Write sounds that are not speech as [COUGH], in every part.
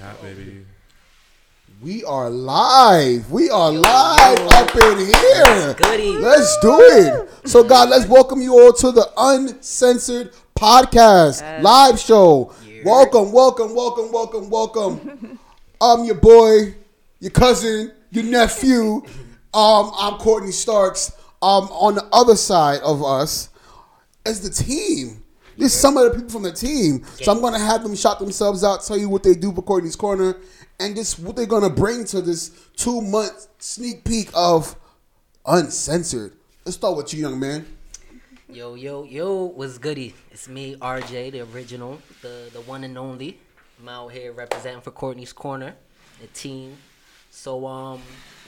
hot, baby. We are live. We are live up in here. Goody. Let's do it. So, God, let's welcome you all to the Uncensored Podcast live show. Welcome, welcome, welcome, welcome, welcome. I'm [LAUGHS] your boy, your cousin, your nephew. Um, I'm Courtney Starks. Um, on the other side of us is the team. This some of the people from the team. So I'm gonna have them shout themselves out, tell you what they do for Courtney's Corner, and just what they're gonna bring to this two month sneak peek of Uncensored. Let's start with you, young man. Yo, yo, yo, what's goody? It's me, RJ, the original, the the one and only. I'm out here representing for Courtney's Corner, the team. So um,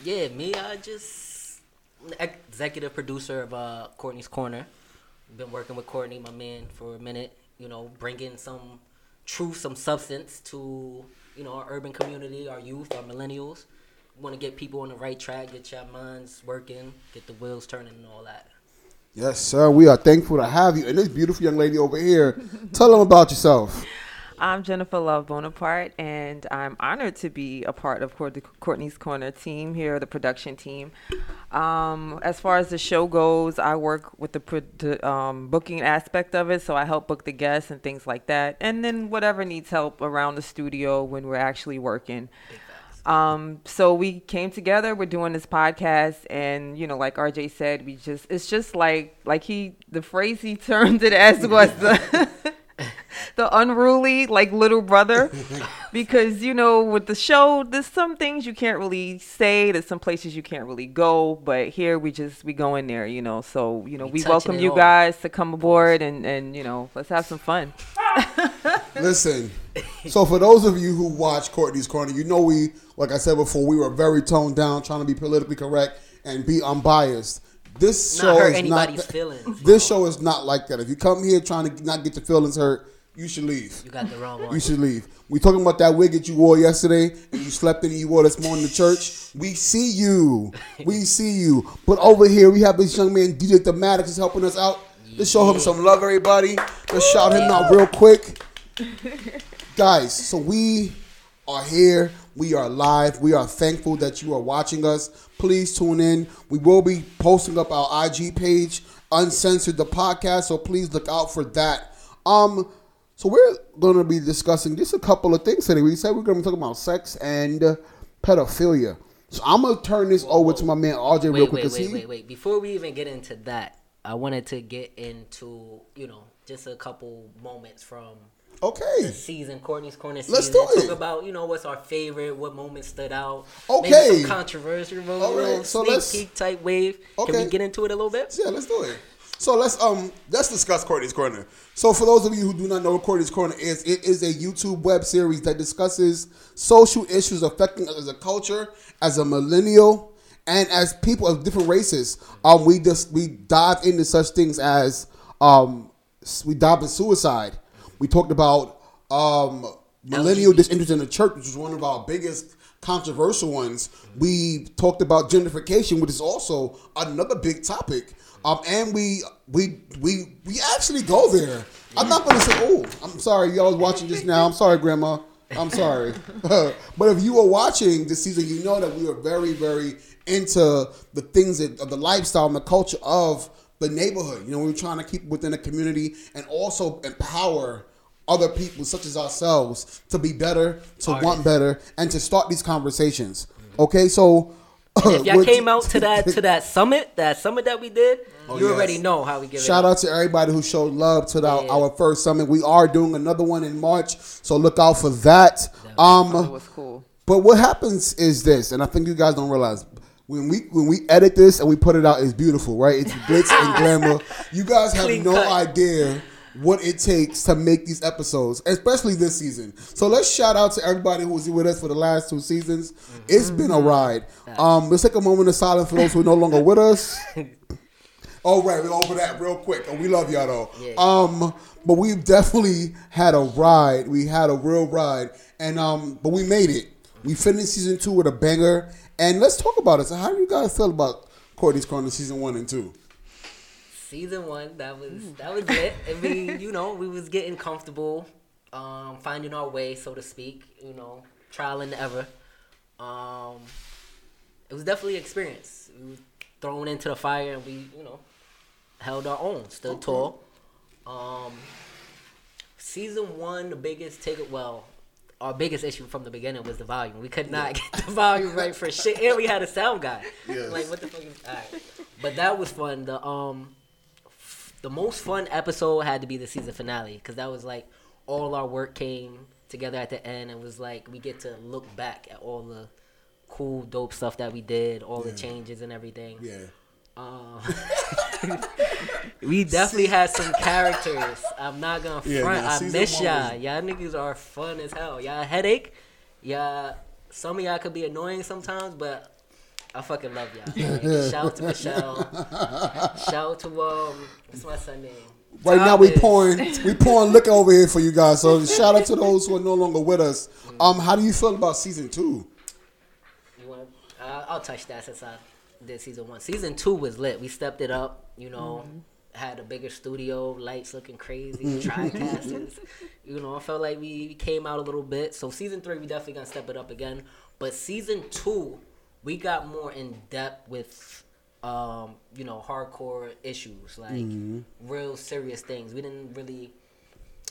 yeah, me, I just executive producer of uh Courtney's Corner. Been working with Courtney, my man, for a minute. You know, bringing some truth, some substance to you know our urban community, our youth, our millennials. Want to get people on the right track, get your minds working, get the wheels turning, and all that. Yes, sir. We are thankful to have you. And this beautiful young lady over here, tell them about yourself. I'm Jennifer Love Bonaparte, and I'm honored to be a part of Court- Courtney's Corner team here, the production team. Um, as far as the show goes, I work with the, um, booking aspect of it, so I help book the guests and things like that, and then whatever needs help around the studio when we're actually working. Um, so we came together. We're doing this podcast, and you know, like RJ said, we just it's just like like he the phrase he [LAUGHS] termed it as was [LAUGHS] the unruly like little brother, [LAUGHS] because you know with the show, there's some things you can't really say. There's some places you can't really go, but here we just we go in there, you know. So you know We we, welcome you all. guys to come aboard and and you know let's have some fun. [LAUGHS] Listen, so for those of you who watch Courtney's Corner, you know we, like I said before, we were very toned down, trying to be politically correct and be unbiased. This Not show hurt is anybody's not. feelings. This show is not like that. If you come here trying to not get your feelings hurt, you should leave. You got the wrong one. You should leave. We talking about that wig that you wore yesterday and you slept in and you wore this morning to church. We see you. We [LAUGHS] see you. But over here we have this young man, DJ Thematics, is helping us out. Let's show him some love, everybody. Let's shout him out real quick. [LAUGHS] Guys, so we are here. We are live. We are thankful that you are watching us. Please tune in. We will be posting up our IG page, Uncensored the podcast, so please look out for that. Um, so we're going to be discussing just a couple of things today. We said we're going to be talking about sex and pedophilia. So I'm going to turn this over to my man RJ real wait, quick. Wait, wait, he- wait, wait. Before we even get into that, I wanted to get into, you know, just a couple moments from Okay. season, Courtney's Corner season. Let's do it. Talk about, you know, what's our favorite, what moments stood out. Okay. Maybe some controversial, All right, so sneak let's- peek type wave. Okay. Can we get into it a little bit? Yeah, let's do it. So let's um let's discuss Courtney's Corner. So for those of you who do not know what Courtney's Corner is, it is a YouTube web series that discusses social issues affecting us as a culture, as a millennial, and as people of different races. Um, we just we dive into such things as um we dive into suicide. We talked about um millennial disinterest in the church, which was one of our biggest controversial ones. We talked about gentrification, which is also another big topic. Um, and we we we we actually go there. I'm not gonna say, oh, I'm sorry, y'all was watching just now. I'm sorry, Grandma. I'm sorry. [LAUGHS] but if you were watching this season, you know that we were very, very into the things that of the lifestyle and the culture of the neighborhood. You know, we were trying to keep within the community and also empower other people such as ourselves to be better, to want better, and to start these conversations. Okay, so If [LAUGHS] y'all came out to that to that summit, that summit that we did, Oh, you yes. already know how we give Shout it. Shout out to everybody who showed love to the, Yeah. our first summit. We are doing another one in March, so look out for that. Um, It was cool. but what happens is this, and I think you guys don't realize when we when we edit this and we put it out, it's beautiful, right? It's glitz and [LAUGHS] glamour. You guys have Clean no cut. idea what it takes to make these episodes, especially this season. So let's shout out to everybody who was with us for the last two seasons. It's been a ride. Um, let's take a moment of silence for those who are no longer with us. All [LAUGHS] right, right, we're over that real quick. And we love y'all though. Yeah. Um, but we've definitely had a ride. We had a real ride, and um, but we made it. We finished season two with a banger, and let's talk about it. So, how do you guys feel about Courtney's Corner season one and two? Season one, that was that was lit. I mean, you know, we was getting comfortable, um, finding our way, so to speak. You know, trial and error. Um, it was definitely an experience. We were thrown into the fire and we, you know, held our own, stood tall. Um, season one, the biggest take well, our biggest issue from the beginning was the volume. We could not get the volume right for shit, and we had a sound guy. Yes. Like what the fuck is? All right. But that was fun. The um, f- the most fun episode had to be the season finale because that was like all our work came together at the end. and was like we get to look back at all the cool, dope stuff that we did, all the changes and everything. Yeah. Um, [LAUGHS] we definitely had some characters. I'm not gonna Yeah, front. nah, I miss y'all. was- Y'all niggas are fun as hell. Y'all headache. Y'all. Some of y'all could be annoying sometimes, but I fucking love y'all. Like, shout out to Michelle. Shout out to um, what's my son name? Right now we Thomas. pouring we pouring liquor over here for you guys. So shout out to those who are no longer with us. Um, how do you feel about season two? You want? Uh, I'll touch that since I did season one. Season two was lit. We stepped it up. You know, had a bigger studio, lights looking crazy, tricasters. You know, I felt like we came out a little bit. So season three, we definitely gonna step it up again. But season two, we got more in depth with. Um, you know, hardcore issues like real serious things. We didn't really,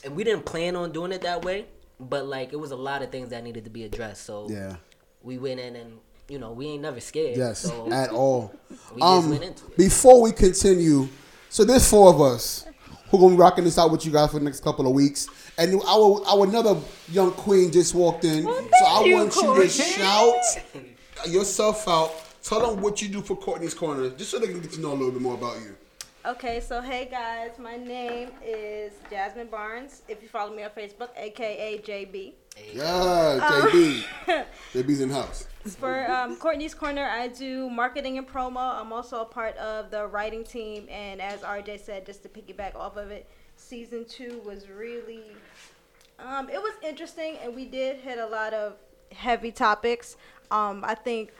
and we didn't plan on doing it that way. But like, it was a lot of things that needed to be addressed. So Yeah. we went in and you know we ain't never scared. Yes, So at all. [LAUGHS] we just Um, went into it. before we continue, so there's four of us who gonna be rocking this out with you guys for the next couple of weeks, and our our another young queen just walked in, so I you, want you to shout [LAUGHS] yourself out. Tell them what you do for Courtney's Corner, just so they can get to know a little bit more about you. Okay, so hey guys, my name is Jasmine Barnes. If you follow me on Facebook, aka JB. Yeah, JB. [LAUGHS] JB's in house. [LAUGHS] For um, Courtney's Corner, I do marketing and promo. I'm also a part of the writing team, and as RJ said, just to piggyback off of it, season two was really, um, it was interesting, and we did hit a lot of heavy topics. Um, I think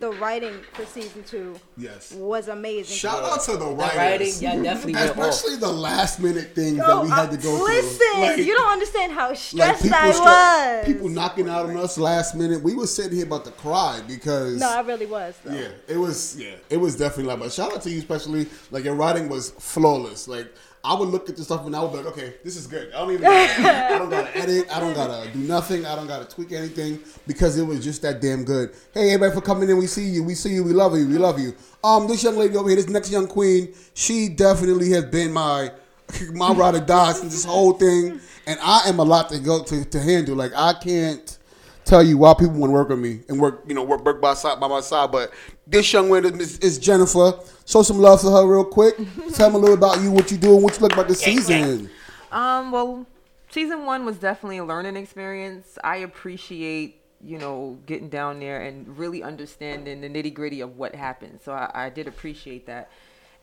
the writing for season two Yes. was amazing. Shout out to the The writers. writing, yeah, definitely. Especially the last minute things that we had to uh, go listen, through. Like- you don't understand how stressed people, I stra- was. people knocking out on us last minute. We were sitting here about to cry because no, I really was. Though. yeah, it was yeah, it was definitely like. But shout out to you, especially like your writing was flawless. Like I would look at the stuff and I would be like, okay, this is good. I don't even, gotta, I don't gotta edit. I don't gotta do nothing. I don't gotta tweak anything because it was just that damn good. Hey, everybody for coming in. We see you. We see you. We love you. We love you. Um, this young lady over here, this next young queen, she definitely has been my [LAUGHS] my ride or die since this whole thing, and I am a lot to go to, to handle. Like I can't tell you why people want to work with me and work, you know, work, work by side by my side. But this young woman is, is Jennifer. Show some love for her real quick. [LAUGHS] Tell me a little about you, what you do, and what you look about the season. Um, well, season one was definitely a learning experience. I appreciate, you know, getting down there and really understanding the nitty gritty of what happened. So I, I did appreciate that.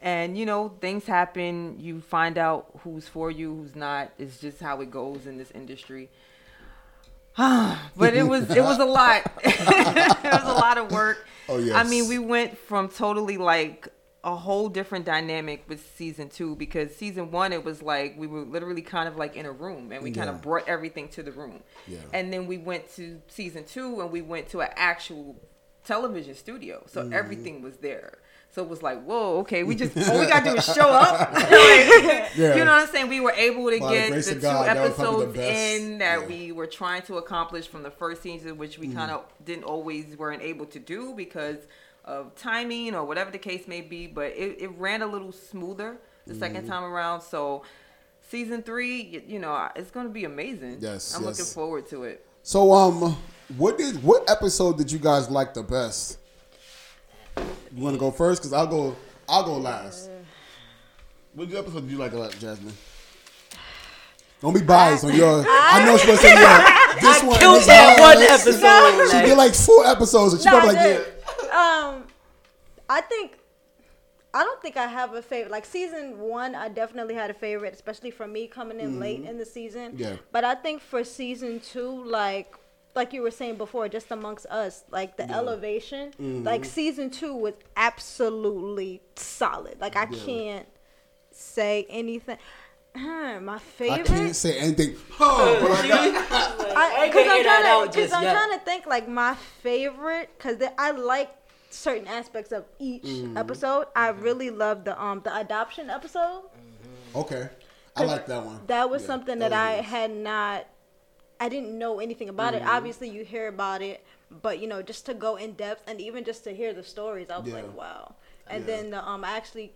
And you know, things happen. You find out who's for you, who's not. It's just how it goes in this industry. [SIGHS] but it was it was a lot. [LAUGHS] it was a lot of work. Oh, yeah. I mean, we went from totally like a whole different dynamic with season two because season one it was like we were literally kind of like in a room and we kind of brought everything to the room. Yeah. And then we went to season two and we went to an actual television studio, so Mm-hmm. everything was there. So it was like, whoa, okay, we just [LAUGHS] all we gotta do is show up. [LAUGHS] [LAUGHS] Like, Yeah. You know what I'm saying? We were able to By get grace the two God, that the episodes in that Yeah. we were trying to accomplish from the first season, which we kind of didn't always weren't able to do because of timing or whatever the case may be. But it, it ran a little smoother the second time around. So season three, you know, it's going to be amazing. Yes, I'm yes. looking forward to it. So, um, what did what episode did you guys like the best? You want to go first? Cause I'll go. I'll go last. What episode did you like a lot, Jasmine? Don't be biased on your. I know she's gonna say yeah. [LAUGHS] This one. Killed this that one. one episode. She did like four episodes, and she No, probably I like did. yeah. Um, I think I don't think I have a favorite. Like season one, I definitely had a favorite, especially for me coming in late in the season. Yeah. But I think for season two, like like you were saying before, just amongst us, like the elevation, like season two was absolutely solid. Like I can't say anything. My favorite. I can't say anything. Huh, but I got- [LAUGHS] [LAUGHS] I I ain't Because I'm, trying to, just cause I'm yet. trying to think like my favorite, because I like certain aspects of each Mm-hmm. episode. I really love the um the adoption episode. Okay, I like that one. That was Yeah, something that that, was I nice. had not. I didn't know anything about Mm-hmm. it. Obviously, you hear about it, but you know, just to go in depth and even just to hear the stories, I was Yeah. like, wow. And Yeah. then the, um, I actually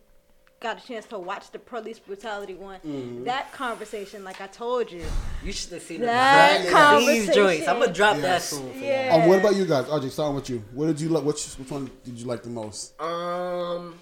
got a chance to watch the police brutality one. Mm-hmm. That conversation, like I told you, You should have seen That the conversation. these joints. I'm gonna drop that Yes. soon. For Yeah. Um, what about you guys? RJ, starting with you. What did you like? Which which one did you like the most? Um,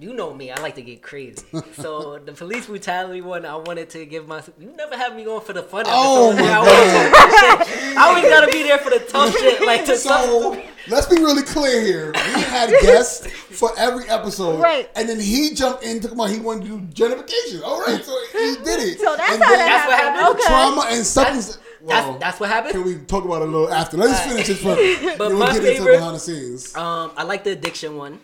you know me. I like to get crazy. so [LAUGHS] the police brutality one, I wanted to give my. You never have me going for the fun Oh episodes. my [LAUGHS] I always, [LAUGHS] talk shit. I always gotta be there for the tough shit. Like to So let's be really clear here. We had guests for every episode, Right. And then he jumped in. Talking about he wanted to do gentrification. All right, so he did it. so that's And how then That's what happened? happened. Okay. Trauma and substance. that's, well, that's what happened. Can we talk about it a little after? Let's Alright. finish this first. But then we'll my get into favorite- behind the scenes. Um, I like the addiction one.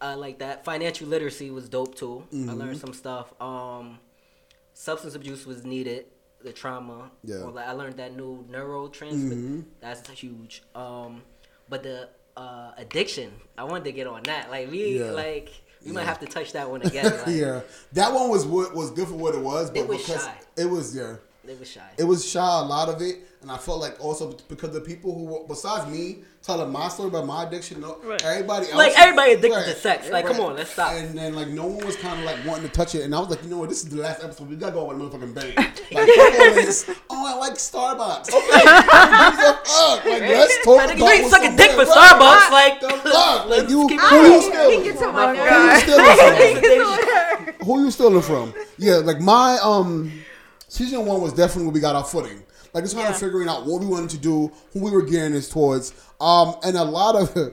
I like that. Financial literacy was dope too. I Mm-hmm. learned some stuff. Um, substance abuse was needed. The trauma. Yeah. Mm-hmm. Or like I learned that new neurotransmitter. That's huge. Um, but the uh, addiction, I wanted to get on that. Like we, Yeah. like we might have to touch that one [LAUGHS] again. Like, yeah, that one was what was good for what it was, but It was because shy. it was yeah. it was shy. it was shy a lot of it, and I felt like also because the people who were- besides me telling my story about my addiction, no, Right. everybody else, Like, everybody addicted to sex. Like, come on, let's stop. And then like no one was kind of like wanting to touch it, and I was like, you know what, this is the last episode. We gotta go on a motherfucking bang. [LAUGHS] Like, fuck all this. Oh, I like Starbucks. Okay, who gives a fuck? Like, let's talk Man, about you ain't what's sucking dick good. for Right, Starbucks. Like, The fuck? [LAUGHS] Like you, who going. you stealing? from? Who you stealing from? Who you stealing from? Yeah, like my um season one was definitely where we got our footing. Like it's kind of figuring out what we wanted to do, who we were gearing this towards. Um, and a lot of [LAUGHS]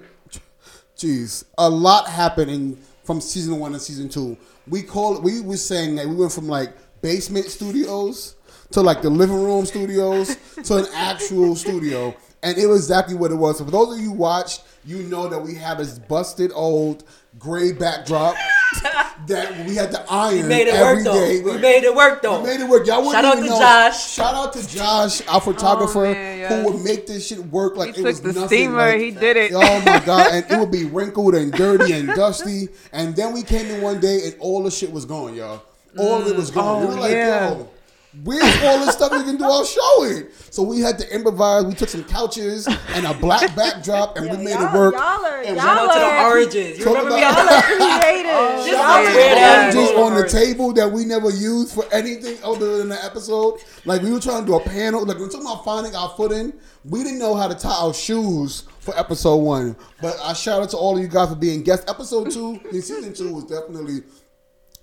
jeez, a lot happening from season one and season two. We call we were saying that we went from like basement studios to like the living room studios to an actual [LAUGHS] studio. And it was exactly what it was. So for those of you who watched, you know that we have this busted old gray backdrop [LAUGHS] that we had to iron We made it every work though. day. We made it work though. We made it work. Y'all wouldn't Shout out even to know. Josh. Shout out to Josh, our photographer, oh, man, yes. who would make this shit work like He it was took the nothing. steamer. like- he did it. Oh my god! And it would be [LAUGHS] wrinkled and dirty and dusty. And then we came in one day and all the shit was gone, y'all. All of it was gone. Oh, we Oh, were like, yeah. yo. Where's all this stuff we can do our show in? So we had to improvise. We took some couches and a black backdrop, and we made it work. Y'all are, And y'all Shout out to the are, oranges. You remember me? about- y'all are creative. Shout [LAUGHS] oh, Y'all out are to oranges on the table that we never used for anything other than the episode. Like we were trying to do a panel. Like we were talking about finding our footing. We didn't know how to tie our shoes for episode one. But I shout out to all of you guys for being guests. Episode two in [LAUGHS] season two was definitely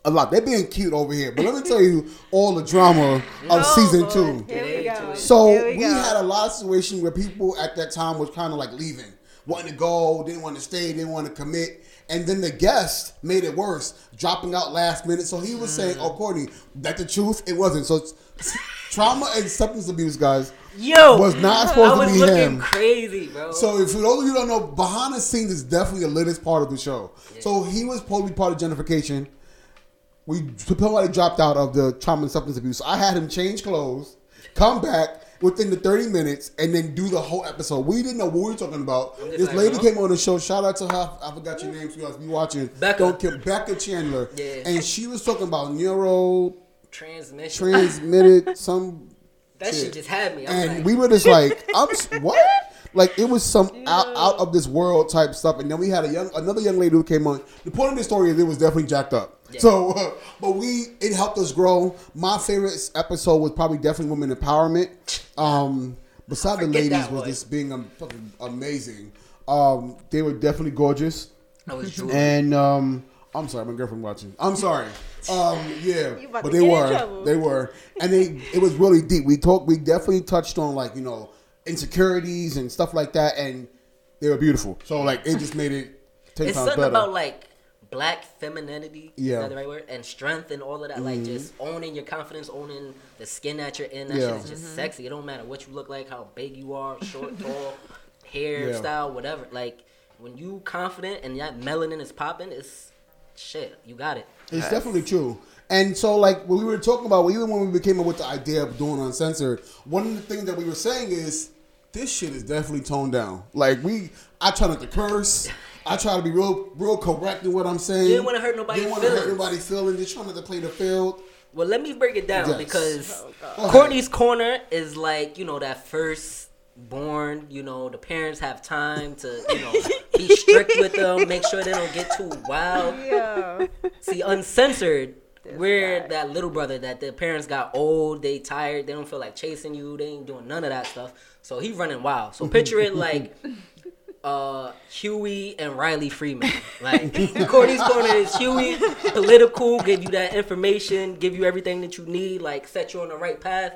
a lot. They're being cute over here. But let me tell you all the drama of Oh, season two. Here we. So Here we, we, had a lot of situations where people at that time was kind of like leaving, wanting to go, didn't want to stay, didn't want to commit. And then the guest made it worse, dropping out last minute. So he was mm. saying, "Oh, Courtney, that the truth? It wasn't." So it's, trauma and substance abuse, guys, Yo, was not I supposed was to be looking him. crazy, bro. So if for those of you who don't know, behind the scenes is definitely the latest part of the show. So he was supposed to be part of gentrification. We probably dropped out of the trauma and substance abuse. So I had him change clothes, come back within the 30 minutes, and then do the whole episode. We didn't know what we were talking about. This like, lady huh? came on the show. Shout out to her. I forgot your name. So you guys be watching. Becca. Don't kill Becca Chandler. Yeah. And she was talking about neuro Transmission. transmitted [LAUGHS] some that shit shit. just had me. I'm and like, we were just like, [LAUGHS] I'm what? Like it was some out, out of this world type stuff. And then we had a young another young lady who came on. The point of the story is it was definitely jacked up. So, uh, but we it helped us grow. My favorite episode was probably definitely women empowerment. Um, beside the ladies was this being um, fucking amazing. Um, they were definitely gorgeous. I was drooling. And um, I'm sorry, my girlfriend watching. I'm sorry. [LAUGHS] Um, yeah, but they were, they were, and they. It was really deep. We talked. We definitely touched on like you know insecurities and stuff like that, and they were beautiful. So like it just made it ten it's times something better. about like black femininity. Yeah. Is that the right word? And strength and all of that. Like just mm-hmm. owning your confidence, owning the skin that you're in. That Yeah. shit is just sexy. It don't matter what you look like, how big you are, short, [LAUGHS] tall, hair Yeah. style, whatever. Like when you confident and that melanin is popping, it's shit, you got it. It's definitely true. And so, like, when we were talking about, even when we came up with the idea of doing uncensored, one of the things that we were saying is this shit is definitely toned down. Like, we, I try not to curse. [LAUGHS] I try to be real, real correct in what I'm saying. You didn't wanna hurt nobody's Didn't want to hurt feelings. nobody's feelings. Just trying not to play the field. Well, let me break it down Yes. because Go ahead. Courtney's corner is like you know that first born. You know the parents have time to you know [LAUGHS] be strict with them, make sure they don't get too wild. Yeah. See, uncensored, we're that little brother that the parents got old, they tired, they don't feel like chasing you, they ain't doing none of that stuff. So he running wild. So picture it like [LAUGHS] uh Huey and Riley Freeman. Like Courtney's corner is Huey, political, give you that information, give you everything that you need, like set you on the right path.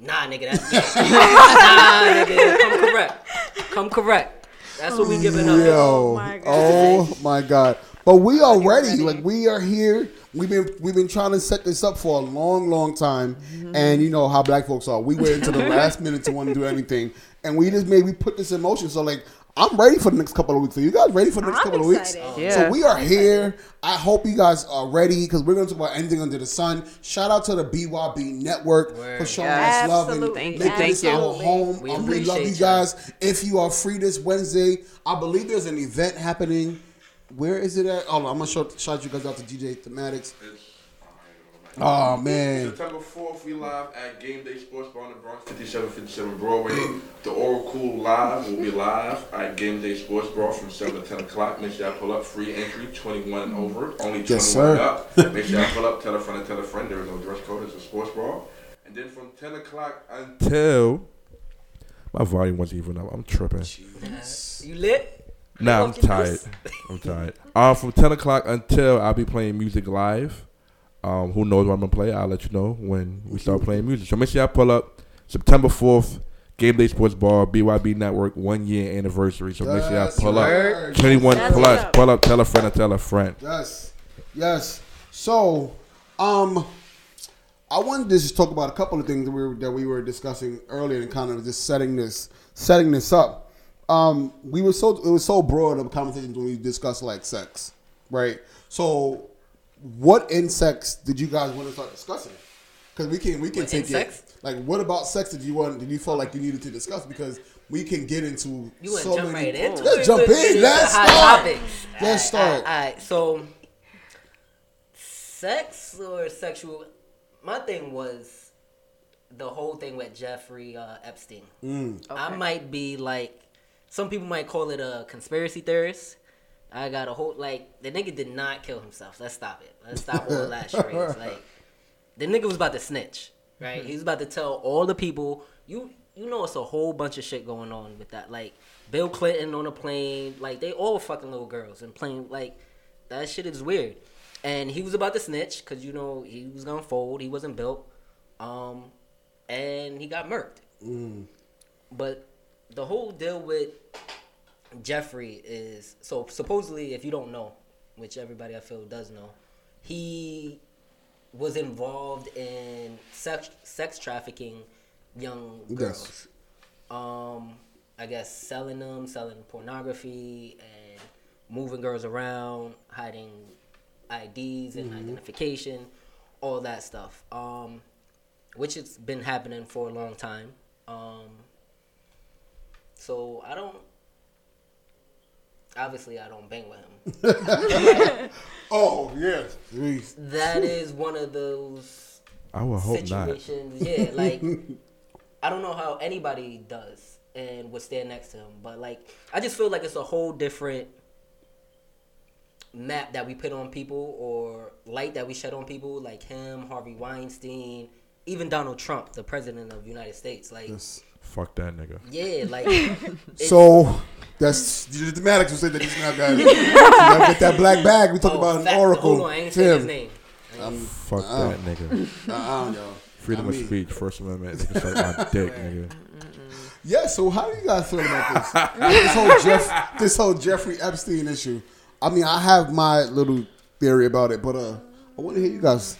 Nah, nigga, that's [LAUGHS] nah, nigga, come correct. Come correct. That's what we giving up. Yo, my God. oh my god! But we are ready. Like we are here. We've been we've been trying to set this up for a long, long time. And you know how black folks are. We wait until the last minute to want to do anything, and we just made we put this in motion. So like. I'm ready for the next couple of weeks. Are you guys ready for the next I'm couple of weeks? excited. Yeah. So we are here. I hope you guys are ready because we're going to talk about ending under the sun. Shout out to the BYB Network for showing Yes. us love and Absolutely. Thank you, making thank this you. our home. We Um, we love you appreciate y'all. guys. If you are free this Wednesday, I believe there's an event happening. Where is it at? Oh, I'm gonna show, shout you guys out to DJ Thematics. Oh man, September 4th, we live at Game Day Sports Bar in the Bronx, 5757 Broadway. The Oracle Live will be live at Game Day Sports Bar from 7 to 10 o'clock. Make sure y'all pull up. Free entry, 21 and over. Only 21 Yes, sir. up. [LAUGHS] Make sure y'all pull up. Tell a friend and tell a friend. There is no dress code. It's a sports bar. And then from 10 o'clock until. My volume wasn't even up. I'm tripping. You lit? Nah, I'm Fucking tired. I'm tired. Uh, from 10 o'clock until I'll be playing music live. Um, who knows what I'm going to play? I'll let you know when we start playing music. So make sure y'all pull up September 4th, Game Day Sports Bar, BYB Network, one year anniversary. So make sure y'all pull up. 21 That's plus. up. Pull up, tell a friend, and tell a friend. Yes, yes. So, um, I wanted to just talk about a couple of things that we were, that we were discussing earlier and kind of just setting this setting this up. Um, we were so it was so broad of conversations when we discussed like sex, right? So, what insects did you guys want to start discussing? Because we can we can What, take in it. Like, what about sex did you want? Did you feel like you needed to discuss? Because we can get into You want so jump many. right into Let's it? jump in. Let's start. topics. Let's start. All right, so sex or sexual? My thing was the whole thing with Jeffrey uh, Epstein. Mm. I might be like, some people might call it a conspiracy theorist. I got a whole like the nigga did not kill himself. Let's stop it. Let's stop all that charades. [LAUGHS] Like the nigga was about to snitch, right? He was about to tell all the people. You you know it's a whole bunch of shit going on with that. Like Bill Clinton on a plane. Like they all fucking little girls and playing like that shit is weird. And he was about to snitch because you know he was gonna fold. He wasn't built. Um, and he got murked. But the whole deal with Jeffrey is so supposedly, if you don't know, which everybody I feel does know, he was involved in sex sex trafficking young girls. Um, I guess selling them, selling pornography, and moving girls around, hiding IDs and identification, all that stuff. Um, which has been happening for a long time. Um, so I don't. Obviously, I don't bang with him. [LAUGHS] Oh yes, Jeez. that is one of those I would hope not. situations. Yeah, like I don't know how anybody does and would stand next to him, but like I just feel like it's a whole different map that we put on people or light that we shed on people, like him, Harvey Weinstein, even Donald Trump, the president of the United States. Like, Yes. Fuck that nigga. yeah, like [LAUGHS] So that's the thematics who said that he's not that. [LAUGHS] you gotta get that black bag. We talked oh, about an fact- oracle. Hold on, I ain't say his Tim. name. Fuck uh, that nigga. [LAUGHS] Uh-uh. Freedom I of speech, First Amendment. Nigga suck my [LAUGHS] dick, nigga. Yeah. So how do you guys feel about this? this whole Jeff, this whole Jeffrey Epstein issue. I mean, I have my little theory about it, but uh, I want to hear you guys,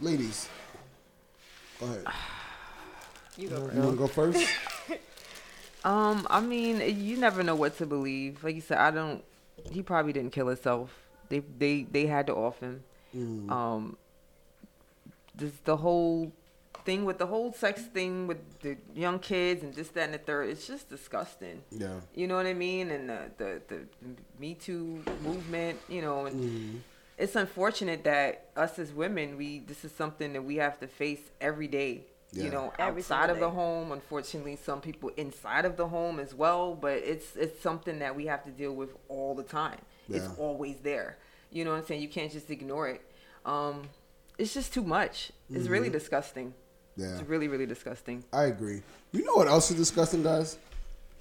ladies. Go ahead. [SIGHS] You go You want to go first? Um, I mean, you never know what to believe. Like you said, I don't. He probably didn't kill himself, They they they had to off him. Mm. Um, this the whole thing with the whole sex thing with the young kids and this that and the third. It's just disgusting. Yeah. You know what I mean? And the the, the Me Too movement. You know, and Mm-hmm. it's unfortunate that us as women, we this is something that we have to face every day. Yeah. You know, Every outside of the home. Unfortunately, some people inside of the home as well. But it's it's something that we have to deal with all the time. It's always there. You know what I'm saying? You can't just ignore it. Um, it's just too much. It's Mm-hmm. really disgusting. Yeah. It's really really disgusting. I agree. You know what else is disgusting, guys?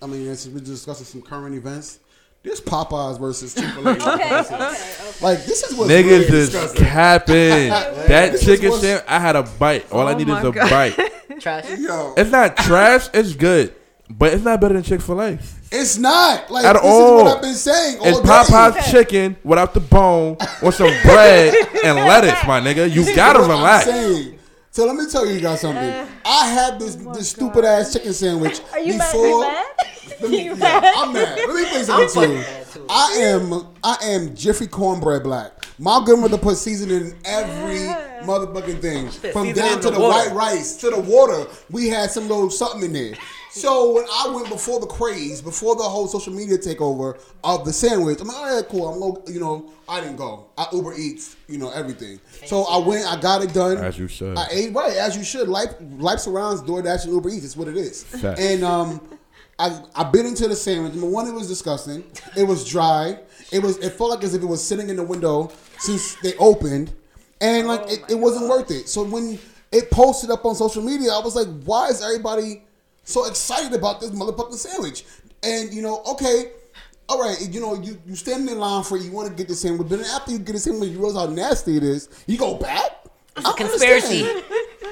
I mean, since we're discussing some current events, this Popeyes versus [LAUGHS] Chick Fil A. Okay, okay, okay. Like this is what's Niggas really is disgusting. capping. [LAUGHS] that This chicken sandwich, I had a bite. All I Oh need my is a God. bite. [LAUGHS] Trash. Yo, It's not trash. It's good, but it's not better than Chick Fil A. it's not like At this all. is what I've been saying all It's day. Popeye's chicken without the bone with some bread and lettuce, my nigga. You gotta What I'm relax. So let me tell you guys something. Uh, I had this oh this stupid ass chicken sandwich Are you before. You mad? Let me, [LAUGHS] yeah, mad? I'm mad. Let me tell you something to you. too. I am I am Jiffy cornbread black. My grandmother put seasoning in every motherfucking thing, from down to the the white rice to the water. We had some little something in there. So when I went before the craze, before the whole social media takeover of the sandwich, I'm like, all right, cool. I'm going, you know, I didn't go. I Uber Eats, you know, everything. So I went, I got it done. As you should. I ate right as you should. Life life surrounds DoorDash and Uber Eats. It's what it is. Facts. And um, I I bit into the sandwich. Number one, it was disgusting. It was dry. It was. It felt like as if it was sitting in the window since they opened, and like oh it, it wasn't worth it. So when it posted up on social media, I was like, why is everybody so excited about this motherfucking sandwich? And you know, okay. All right, you know, you you standing in line for it, you want to get the sandwich, but then after you get the sandwich, you realize how nasty it is. You go back. It's a I don't conspiracy.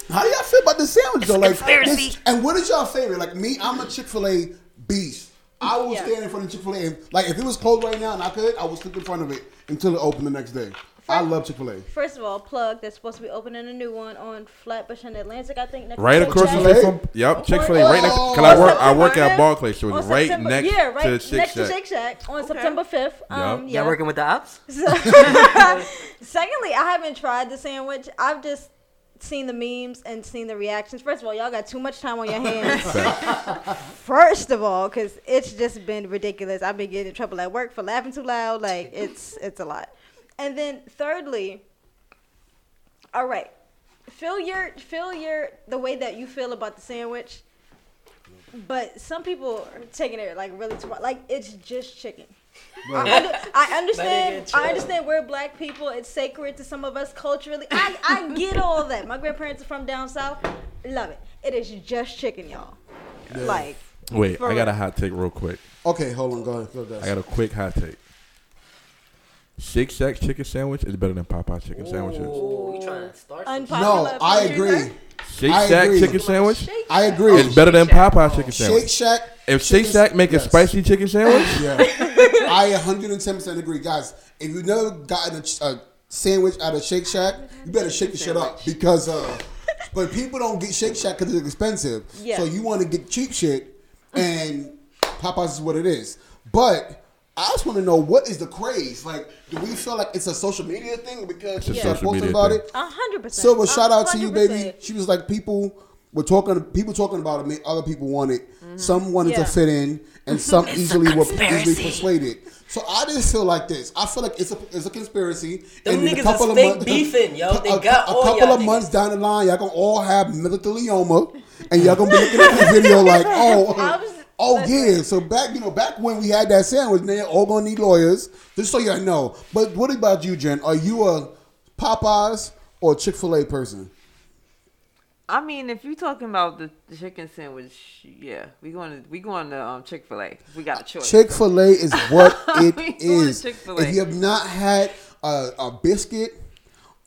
How do y'all feel about the sandwich though? Like, conspiracy. this- and what is y'all favorite? Like me, I'm a Chick Fil A beast. I will Yeah. stand in front of Chick Fil A. Like if it was closed right now and I could, I would sleep in front of it until it opened the next day. I love Chick Fil A. First of all, plug. They're supposed to be opening a new one on Flatbush and Atlantic. I think next Right across the Chick-fil-A? street from yep, Chick Fil A. Right next. Cause I work, I work at September Barclays, so it's right next yeah, right to the Shake next to Shake Shack on September fifth. Um, yeah. Y'all working with the ops? [LAUGHS] [LAUGHS] Secondly, I haven't tried the sandwich. I've just seen the memes and seen the reactions. First of all, y'all got too much time on your hands. [LAUGHS] First of all, because it's just been ridiculous. I've been getting in trouble at work for laughing too loud. Like it's it's a lot. And then thirdly, all right, feel your feel your the way that you feel about the sandwich. But some people are taking it like really too like it's just chicken. I, under- I understand. I understand we're black people. It's sacred to some of us culturally. I, I get all that. My grandparents are from down south. Love it. It is just chicken, y'all. Like Wait, For I got a hot take real quick. Okay, hold on, go ahead. Go ahead. I got a quick hot take. Shake Shack chicken sandwich is better than Popeye chicken sandwiches. Ooh, you trying to start some unpopular. no, I opinion. agree. Shake I Shack agree. chicken sandwich Shake I Shack. agree. is better than Popeye chicken Shake sandwich. Shack. If Shake chicken- Shack make a yes. spicy chicken sandwich, Yeah, [LAUGHS] I 110% agree, guys. If you've never gotten a, ch- a sandwich out of Shake Shack, you better shake the shit up because, uh, but people don't get Shake Shack because it's expensive. Yeah. So you want to get cheap shit, and Popeyes is what it is. But I just want to know what is the craze? Like, do we feel like it's a social media thing because It's a we social posting media about thing. it? A hundred percent. Silver, A shout out to you, baby. She was like, people were talking, people talking about it. Made other people want it. Some wanted Mm-hmm. Yeah. to fit in, and some [LAUGHS] easily were easily persuaded. So I just feel like this. I feel like it's a it's a conspiracy. Them in a niggas couple is of fake months- beefing, yo. They a, got a all couple y'all of niggas. months down the line, y'all gonna all have mesothelioma, and y'all gonna be looking at this video like, [LAUGHS] oh, I was- oh listen. yeah. So back, you know, back when we had that sandwich, they all gonna need lawyers. Just so y'all know. But what about you, Jen? Are you a Popeyes or Chick Fil A person? I mean, if you're talking about the, chicken sandwich, yeah, we going to we going to um, Chick Fil A. We got a choice. Chick Fil A is what [LAUGHS] it We going to is. If you have not had a, a biscuit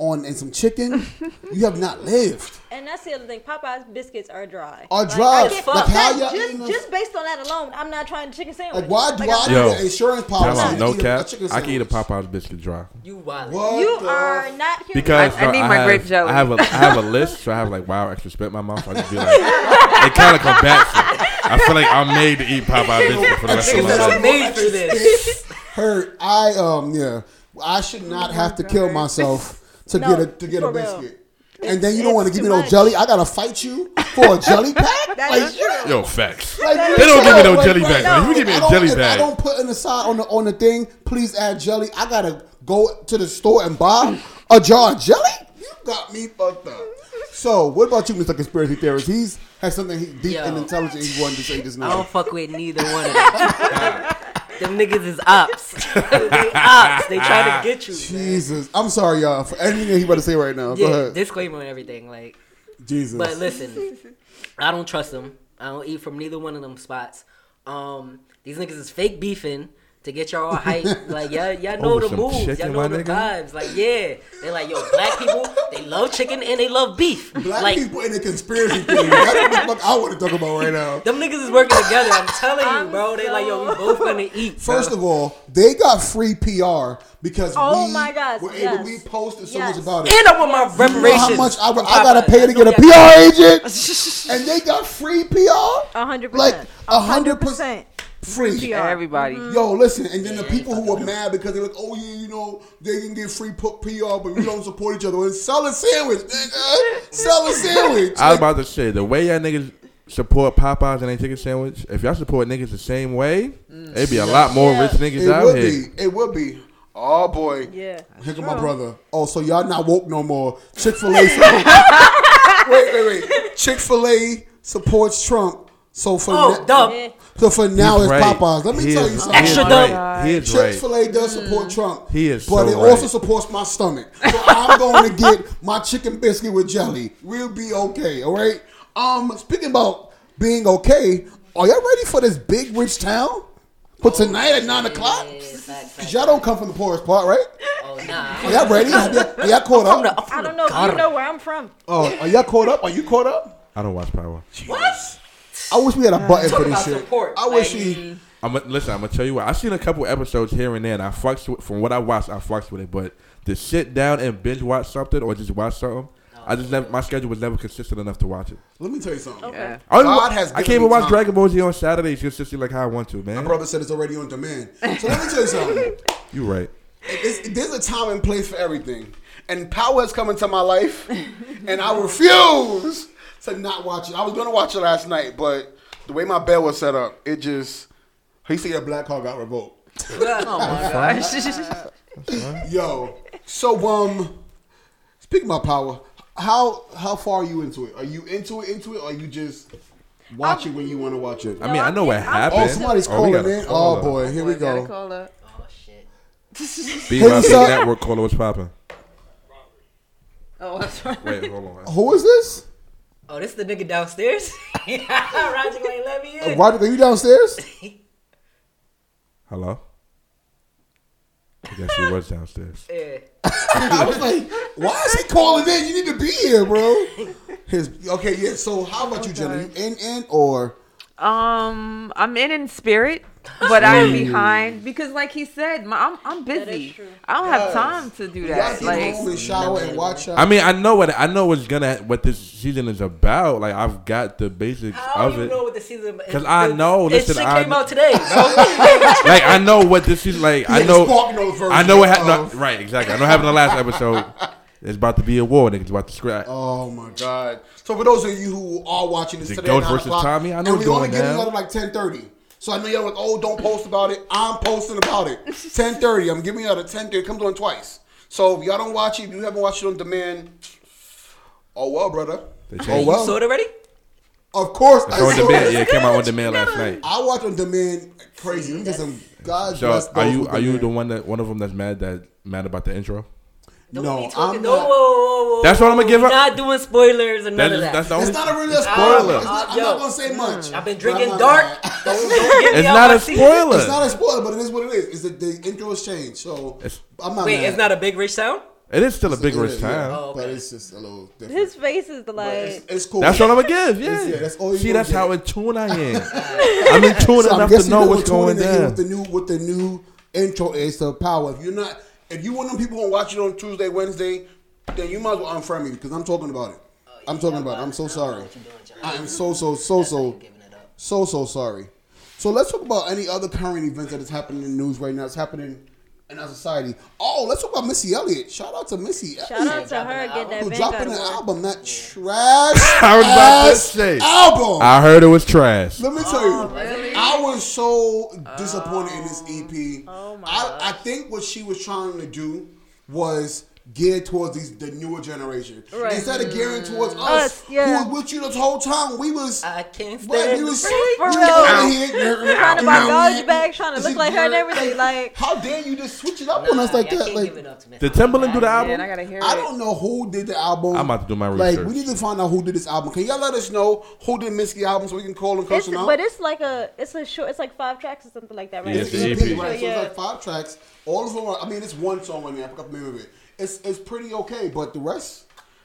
on and some chicken, you have not lived. [LAUGHS] And that's the other thing. Popeye's biscuits are dry. Are Like, dry. I Like, how that- just, a- just based on that alone, I'm not trying chicken sandwich. Like why do Like, I I'm need Yo. an insurance policy? out, no eat cap. I can eat a? Popeyes biscuit dry. You wild. What You the are not here. Because I- I no, need my have, grape jelly. I have a I have a list, so I have like wow extra spit in my mouth. I just be like, it kind of combats it. I feel like I'm made to eat Popeye biscuit for the rest of my life. are made for this. Heard I um yeah. I should not have to kill myself to No, get a to get a for real. biscuit. And then you don't want to give me too no much. jelly. I gotta fight you for a jelly [LAUGHS] pack. Like. Yo, facts. like, They don't give me no like, jelly like, bags. man. If you give me I a don't- jelly if I don't put in the side on the on the thing. Please add jelly. I gotta go to the store and buy a jar of jelly. You got me fucked up. So, what about you, Mr. Conspiracy Theorist? He's has something he, deep Yo. and intelligent he wanted to say just I don't fuck with neither one of them. [LAUGHS] them niggas is ops. [LAUGHS] they ops. They try to get you. man. Jesus, I'm sorry, y'all, for anything he about to say right now. Go Yeah, ahead. disclaimer and everything. Like, Jesus. but listen, I don't trust them. I don't eat from neither one of them spots. Um, these niggas is fake beefing to get y'all all hype. [LAUGHS] like, y'all, y'all know Over the moves. chicken, y'all know the nigga? vibes. Like, yeah, they like, yo, black people, they love chicken and they love beef. Black like, people in a conspiracy theory. That's what the fuck I want to talk about right now. them niggas is working together. I'm telling you, bro. They like, yo, we both gonna eat. First of all, they got free PR because Oh we my gosh, were able. yes. We posted so Yes. much about it. and I want my Yes. You know reparations. how much I, I gotta pay to get a PR agent, [LAUGHS] and they got free PR, A hundred like percent. a hundred percent percent. Free. PR. Everybody. Mm-hmm. Yo, listen, and then the people who were mad because they were like, oh yeah, you know, they can get free pu- PR, but we don't support each other. Well, sell a sandwich, nigga. Sell a sandwich. I was about to say the way y'all niggas support Popeyes and they chicken sandwich. If y'all support niggas the same way, mm. it'd be a lot more Yeah. rich niggas it out would here. be. It would be. Oh boy. Yeah. Here come my brother. Oh, so y'all not woke no more. Chick Fil A. wait, wait, wait. Chick Fil A supports Trump. So for Oh, na- dub. Yeah. So for now He's it's right. Popeyes. Let me He tell is- you something. Extra is dub. right. He is Chick right. Fil A does support Trump. He is but so it right. also supports my stomach. So I'm going to get my chicken biscuit with jelly. We'll be okay. All right. Um, speaking about being okay, are y'all ready for this big rich town for tonight at nine o'clock? Yeah, facts, facts. 'Cause y'all don't come from the poorest part, right? Oh nah. Are y'all ready? Have y'all, are y'all caught I'm up? the- I'm from I don't know. gutter. You know where I'm from. Oh, are y'all caught up? Are you caught up? I don't watch Power. What? I wish we had a button for this about shit. support. I wish Like, we. Mm. I'm a, listen. I'm gonna tell you what. I've seen a couple episodes here and there, and I fucks with, from what I watched. I fucks with it, but to sit down and binge watch something or just watch something, I just never. My schedule was never consistent enough to watch it. Let me tell you something. Yeah. I, God wa- has I can't even watch time. Dragon Ball Z on Saturdays consistently like how I want to, man. My brother said it's already on demand. So let me tell you something. [LAUGHS] You're right. It's, there's a time and place for everything. And power has come into my life, and I refuse to not watch it. I was gonna watch it last night, but the way my bed was set up, it just. He said a black card got revoked. [LAUGHS] Oh my gosh. [LAUGHS] Yo, so um, speaking about power, how how far are you into it? Are you into it, into it, or are you just watch it when you want to watch it? I mean, I know what happened. Oh, somebody's Oh, calling got in. caller. Oh boy, here we Boy, gotta go. call. Oh shit. [LAUGHS] BYB Network caller was popping. Oh, that's right. Wait, hold on. Who is this? Oh, this is the nigga downstairs? [LAUGHS] Roger ain't let me Uh, in. Roderick, are you downstairs? [LAUGHS] Hello. I guess he was downstairs. Yeah. [LAUGHS] I was like, why is he calling in? You need to be here, bro. His okay, yeah. So how about you, Jenna? You in in or Um, I'm in in spirit, [LAUGHS] but I'm mm. behind because, like he said, my, I'm I'm busy. I don't have time to do y'all that. get Like, home and shower and watch? I mean, I know what I know what's gonna what this season is about. Like I've got the basics How of you it. know what the season? 'Cause I know, This listen, shit I came out today, [LAUGHS] bro. [LAUGHS] like I know what this is like. I know. Spark Notes version I know what happened. No, right, exactly. I know what happened in the last episode. It's about to be a war. Niggas about to scratch. Oh my god! So for those of you who are watching this Is it today, Ghost at 9 versus o'clock, Tommy? I know and what's we only going getting down. out at like ten thirty. So I know y'all like, oh, don't post about it. I'm posting about it. [LAUGHS] ten thirty. I'm giving y'all at ten thirty. It comes on twice. So if y'all don't watch it, if you haven't watched it on demand, oh well, brother. They Oh changed. well. Saw it already? Of course, It's I on saw demand. it. Yeah, it came out on demand last night. I watch on demand. Crazy. Let me get some. God So bless are you are you demand. the one that one of them that's mad that mad about the intro? Don't No, I'm not. No, whoa, whoa, whoa, That's what I'ma give up. Not doing spoilers and none That's of that. that's the only. It's not a really a spoiler. Spoiler. It's not, I'm Yo. not gonna say much. I've been drinking not dark. gonna- Don't, don't It's not my a seat. spoiler. It's not a spoiler, but it is what it is. Is that the intro has changed? So It's- I'm not. Wait, mad. it's not a big rich sound? It is still a big It rich is, yeah. time. Oh, but it's just a little different. His face is But like. it's, it's cool. That's what I'm gonna give. Yeah. Yeah, that's all See, that's get. how in tune I am. [LAUGHS] I'm in tune So enough to know what's going tuning in down. With the new, with the new intro is to power. If you're not, if you one of them people who watch it on Tuesday, Wednesday, then you might as well unfriend me because I'm talking about it. I'm talking about it. I'm so sorry. I am so so so so Giving it up. so so sorry. So let's talk about any other current events that is happening in the news right now. It's happening in our society. Oh, let's talk about Missy Elliott. Shout out to Missy Shout Elliott. out to her an getting that Who Vanguard dropping an album, that trash [LAUGHS] I was about to say. album. I heard it was trash. Let me tell you, oh, I was so disappointed in this oh. EP. Oh my I, I think what she was trying to do was geared towards these the newer generation Right. instead of gearing towards mm. us, Us, yeah. who was with you this whole time. We was. I can't What, stand we the was, freak. we For was real. out here, Trying to buy garbage bags, trying to look like her and everything. Like, how dare you just switch it up on us like y'all that? can't Like, give it up to Miss Did Timbaland do the album? Man, I gotta hear I don't know who did the album. I'm about to do my research. Like, we need to find out who did this album. Can y'all let us know who did Missy album so we can call and curse it's, them out? but it's like a, it's a short, it's like five tracks or something like that, right? Yeah, It's it's an an EP, EP. right? So Yeah. it's like five tracks. All of them are, I mean, it's one song on there. I forgot the name of it. It's it's pretty okay, but the rest,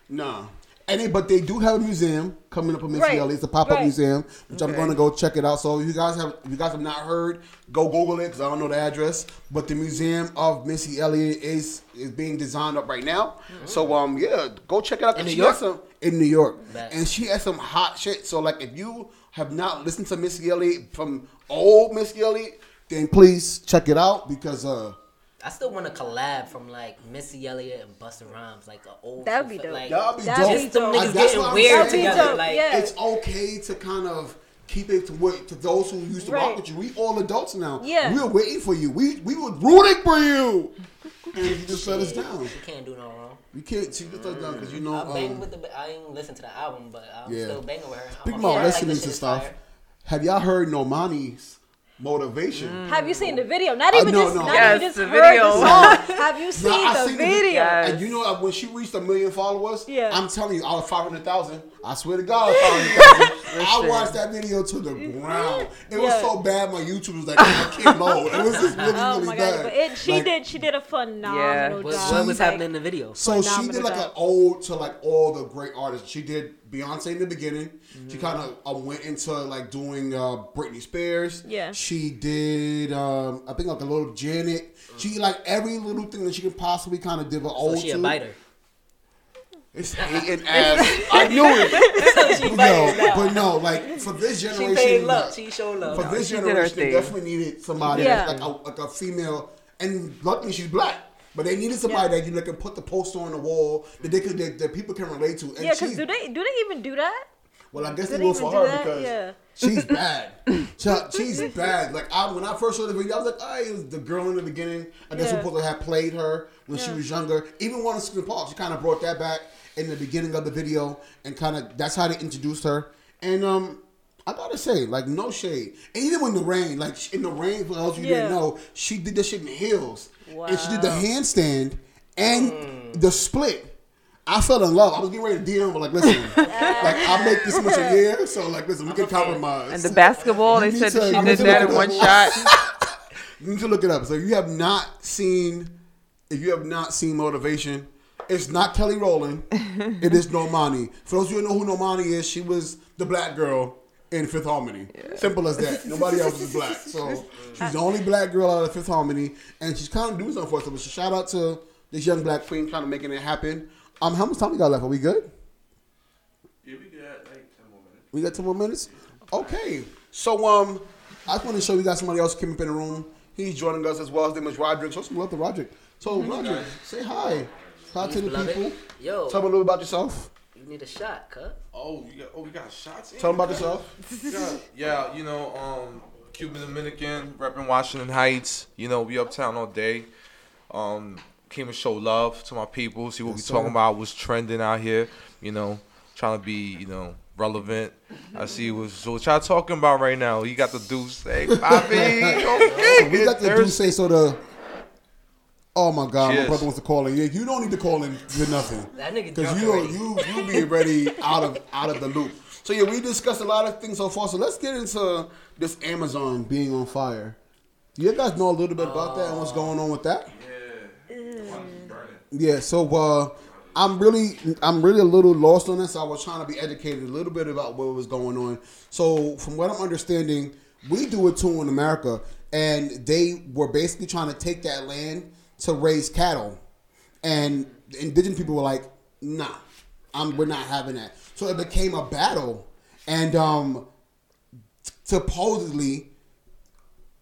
nah. And they, but they do have a museum coming up in Missy Right. Elliott. It's a pop up Right. museum, which I'm going to go check it out. So if you guys have, if you guys have not heard, go Google it because I don't know the address. But the museum of Missy Elliott is is being designed up right now. So um yeah, go check it out. In New She York? has some in New York, Bet. and she has some hot shit. So like, if you have not listened to Missy Elliott from old Missy Elliott, then please check it out because uh. I still want a collab from like Missy Elliott and Busta Rhymes, like an old. That'd be dope. Like, That'd be dope. be just them dope. niggas That's getting weird saying. together. Dope, Like, yeah. It's okay to kind of keep it to what to those who used to rock with you. We all adults now. Yeah. we were waiting for you. We we were rooting for you, and you just shut us down. you can't do no wrong. You can't see just let us down because you know. I bang Um, with the. I ain't listen to the album, but I'm Yeah. still banging with her. speaking I'm a about fan. Like, listening to shit is stuff, fire. have y'all heard Normani's motivation? Have you seen the video? Not Uh, even no, just, no. not Yes, even just the heard video. the song. [LAUGHS] Have you seen Nah, I the seen video? Yes. And you know uh, when she reached a million followers, Yeah. I'm telling you, out of five hundred thousand, I swear to God, five hundred thousand. [LAUGHS] I watched that video to the ground. It was so bad, my YouTube was like, I can't load. It was just really, Oh really my bad. god! But it, she Like, did. She did a phenomenal Yeah. Job. what was Like, happening in the video? So she did like job. an ode to like all the great artists. She did Beyonce in the beginning. Mm-hmm. She kind of uh, went into like doing uh, Britney Spears. Yeah. She did um, I think like a little Janet. She like every little thing that she could possibly kind of give an So ode she to. a biter. It's hating ass. I knew it. [LAUGHS] she no, but no, like for this generation, She paid love. She showed love. for this she generation, they definitely needed somebody Yeah. like a, like a female. And luckily, she's black. But they needed somebody that you know can put the poster on the wall that they could that, that people can relate to. And Yeah, because do they do they even do that? Well, I guess Do they will for her that? because Yeah. she's bad. [LAUGHS] She's bad. Like I, when I first saw the video, I was like, "Oh, it was the girl in the beginning." I guess Yeah. supposed to have played her when she was younger. Even one of Screen Park, she kind of brought that back in the beginning of the video, and kind of that's how they introduced her. And um, I gotta say, like, no shade. And even when the rain, like in the rain, for those of you who didn't know, she did this shit in heels, and she did the handstand and the split. I fell in love. I was getting ready to DM, but like, listen, [LAUGHS] like I make this much a [LAUGHS] year, so like, listen, we can compromise. And the basketball, they said to- that she did that in one shot. [LAUGHS] You need to look it up. So if you have not seen, if you have not seen Motivation, it's not Kelly Rowland. it is Normani. For those of you who don't know who Normani is, she was the black girl in Fifth Harmony. Simple as that. Nobody else is black. So she's the only black girl out of Fifth Harmony, and she's kind of doing something for us. So shout out to this young black queen kind of making it happen. Um, how much time we got left? Are we good? Yeah, we got like 10 more minutes. We got 10 more minutes? Okay. So, um, I just want to show you guys somebody else came up in the room. He's joining us as well. His name is Roderick. Show some love to Roderick. So, Roderick, say hi. Hi to the Beloved. people. Yo, Tell them a little about yourself. you need a shot, cut. Oh, you got oh we got shots. in? Tell them about yourself. yeah, yeah, you know, um, Cuban Dominican, repping Washington Heights. You know, we uptown all day. Um, came to show love to my people, see what Yes, we sir. talking about, what's trending out here. You know, trying to be, you know, relevant. I see what's so what y'all talking about right now. You got the deuce, hey, [LAUGHS] Bobby. Okay, we got the Deuce say so the. Oh my God, my brother wants to call in. Yeah, you don't need to call in for nothing. That nigga Because you already. you you be ready out of out of the loop. So yeah, we discussed a lot of things so far. So let's get into this Amazon being on fire. Do you guys know a little bit about that and what's oh, going on with that? Yeah, so uh, I'm really I'm really a little lost on this. I was trying to be educated a little bit about what was going on. So from what I'm understanding, we do it too in America, and they were basically trying to take that land to raise cattle, and the indigenous people were like, "Nah, I'm, we're not having that." So it became a battle, and um, supposedly,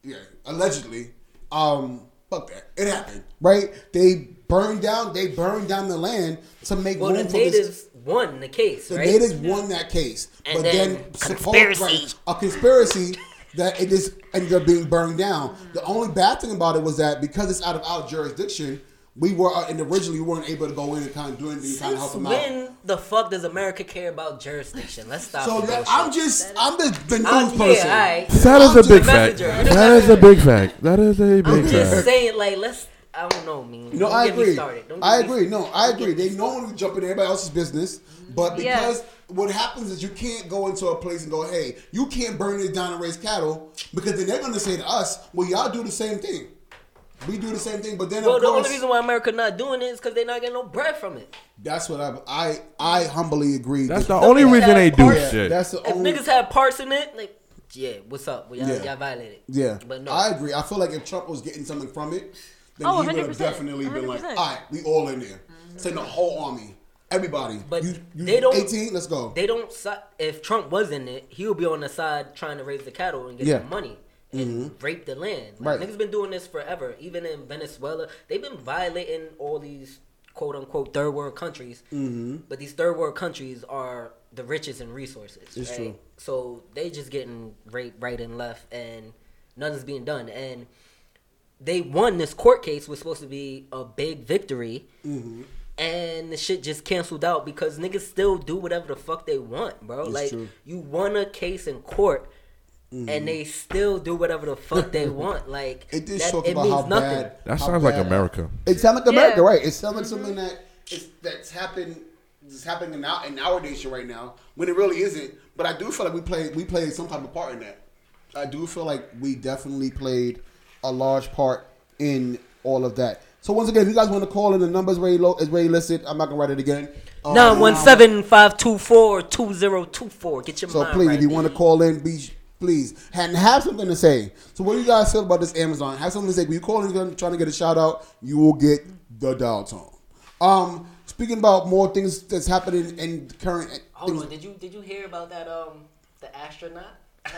yeah, allegedly, um, Fuck that. It happened, right? They burned down. They burned down the land to make Well, the room for this. natives won the case, The right? natives won that case, And but then then, conspiracy. right, a conspiracy that it just ended up being burned down. The only bad thing about it was that because it's out of our jurisdiction, we were uh, and originally we weren't able to go in and kind of do anything, kind of help them out. when the fuck does America care about jurisdiction? Let's stop. So the that. I'm just I'm the, the news I'm- person. Yeah, alright. That is a I'm big fact. messenger. You're the That is a big fact. That is a I'm big just fact. saying, like, let's. I don't know, man. No, Don't I get agree. started. Don't I get me- agree. No, I agree. me They normally jump in everybody else's business, but Yeah. because what happens is you can't go into a place and go, "Hey, you can't burn this down and raise cattle," because then they're going to say to us, "Well, y'all do the same thing. We do the same thing." But then, Well, of the course, only reason why America not doing it is because they're not getting no bread from it. that's what I I I humbly agree. That's that- the only reason they do parts- yeah, shit. That's the If only. niggas have parts in it, like, yeah, what's up? Well, y'all, Yeah. y'all violated. Yeah, but no. I agree. I feel like if Trump was getting something from it, then Oh, he would have 100%. definitely been like, "All right, we all in there. Send the whole army, everybody." But you, you they don't- 18. Let's go. They don't. si- If Trump was in it, he would be on the side trying to raise the cattle and get Yeah. Mm-hmm. the money and rape the land. Like, Right. Niggas been doing this forever. Even in Venezuela, they've been violating all these quote unquote third world countries. Mm-hmm. But these third world countries are the richest in resources. It's right? true. So they just getting raped right and left, and nothing's being done. And they won this court case was supposed to be a big victory. Mm-hmm. And the shit just canceled out because niggas still do whatever the fuck they want, bro. It's like true. you won a case in court, Mm-hmm. and they still do whatever the fuck they [LAUGHS] want. Like It just that- shows it about means how nothing. bad. That how sounds like America. It sounds like America, Yeah. right? It sounds like something that is that's happened. Is happening in our, in our nation right now when it really isn't. But I do feel like we played we played some type of part in that. I do feel like we definitely played a large part in all of that. So once again, if you guys want to call in, the numbers ready low is ready listed. I'm not gonna write it again. Um, Nine one seven five two four two zero two four. Get your So mind please, right. if you want to call in, be please and have something to say. So what do you guys feel about this Amazon? Have something to say. When you call in trying to get a shout out, you will get the dial tone. Um, speaking about more things that's happening in current. Hold things, on, did you did you hear about that um the astronaut? [LAUGHS]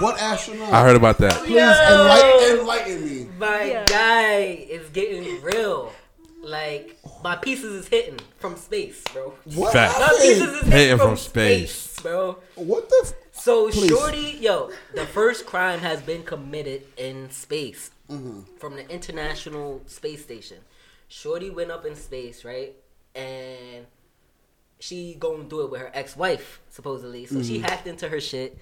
what astronaut? I heard about that. Please enlighten, enlighten me. My Yeah. guy is getting real. Like my pieces is hitting from space, bro. What Fact. My pieces is hitting, Hitting from, from space. space. bro. What the? F- So Please. Shorty, yo, the first crime has been committed in space Mm-hmm. from the International Space Station. Shorty went up in space, right? And she gonna do it with her ex-wife supposedly. So Mm-hmm. she hacked into her shit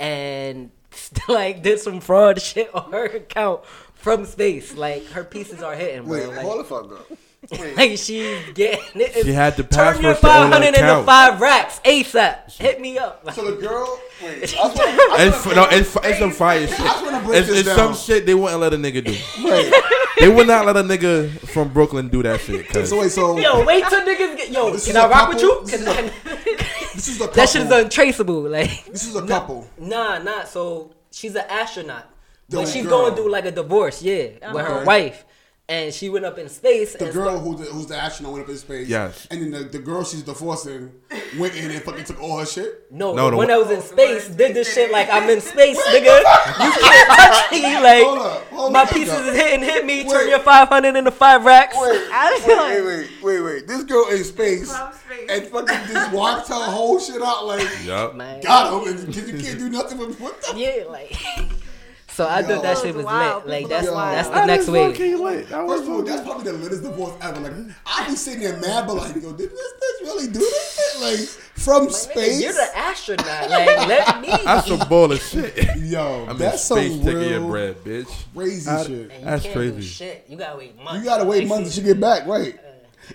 and [LAUGHS] like did some fraud [LAUGHS] shit on her account from space. Like her pieces are hitting, bro. Wait, like, hold the fuck up. Wait. [LAUGHS] like she's getting it. She had the Turn your passwords to all five her hundred into five racks ASAP. Hit me up. Like, So the girl. Wait. [LAUGHS] I just wanna- I just It's, wanna no, it's, it's some fire shit. I wanna break It's, this it's down. some shit they wouldn't let a nigga do. Wait. [LAUGHS] They would not let a nigga from Brooklyn do that shit. 'cause So wait. So Yo, wait till niggas get. Yo, This can is I a rock with couple? you? This is I- this is a couple. that shit is untraceable. Like, This is a couple. nah, nah. So she's an astronaut, The but she's girl. going through like a divorce, yeah, with her Okay. wife, and she went up in space. The and girl sta- who the, who's the astronaut went up in space. Yes. And then the, the girl she's divorcing went in and fucking took all her shit. no, No, the the one one- that was in space did this shit like I'm in space, nigga. You can't touch me. Hold Like up, hold my up, pieces hold up. is hitting, hit me. Turn your five hundred into five racks. Wait, I wait, wait, wait, wait, wait. This girl in space, From space. and fucking just wiped her whole shit out like, yep. Man. got him, and you can't do nothing with what the Yeah, like. [LAUGHS] So I Yo. thought that shit was was wild. lit. Like that's are that's the That next is wave. fucking lit. That was First of all, that's probably the littest divorce ever. Like, I be sitting there mad, but like, yo, did this bitch really do this shit? Like, from Nigga, space? You're the astronaut. Like, [LAUGHS] let me. That's some bullshit. yo, [LAUGHS] I'm in that's space some taking your real bread, bitch. crazy I- shit. You That's crazy. Shit. You gotta wait months. You gotta wait months till she get back, right?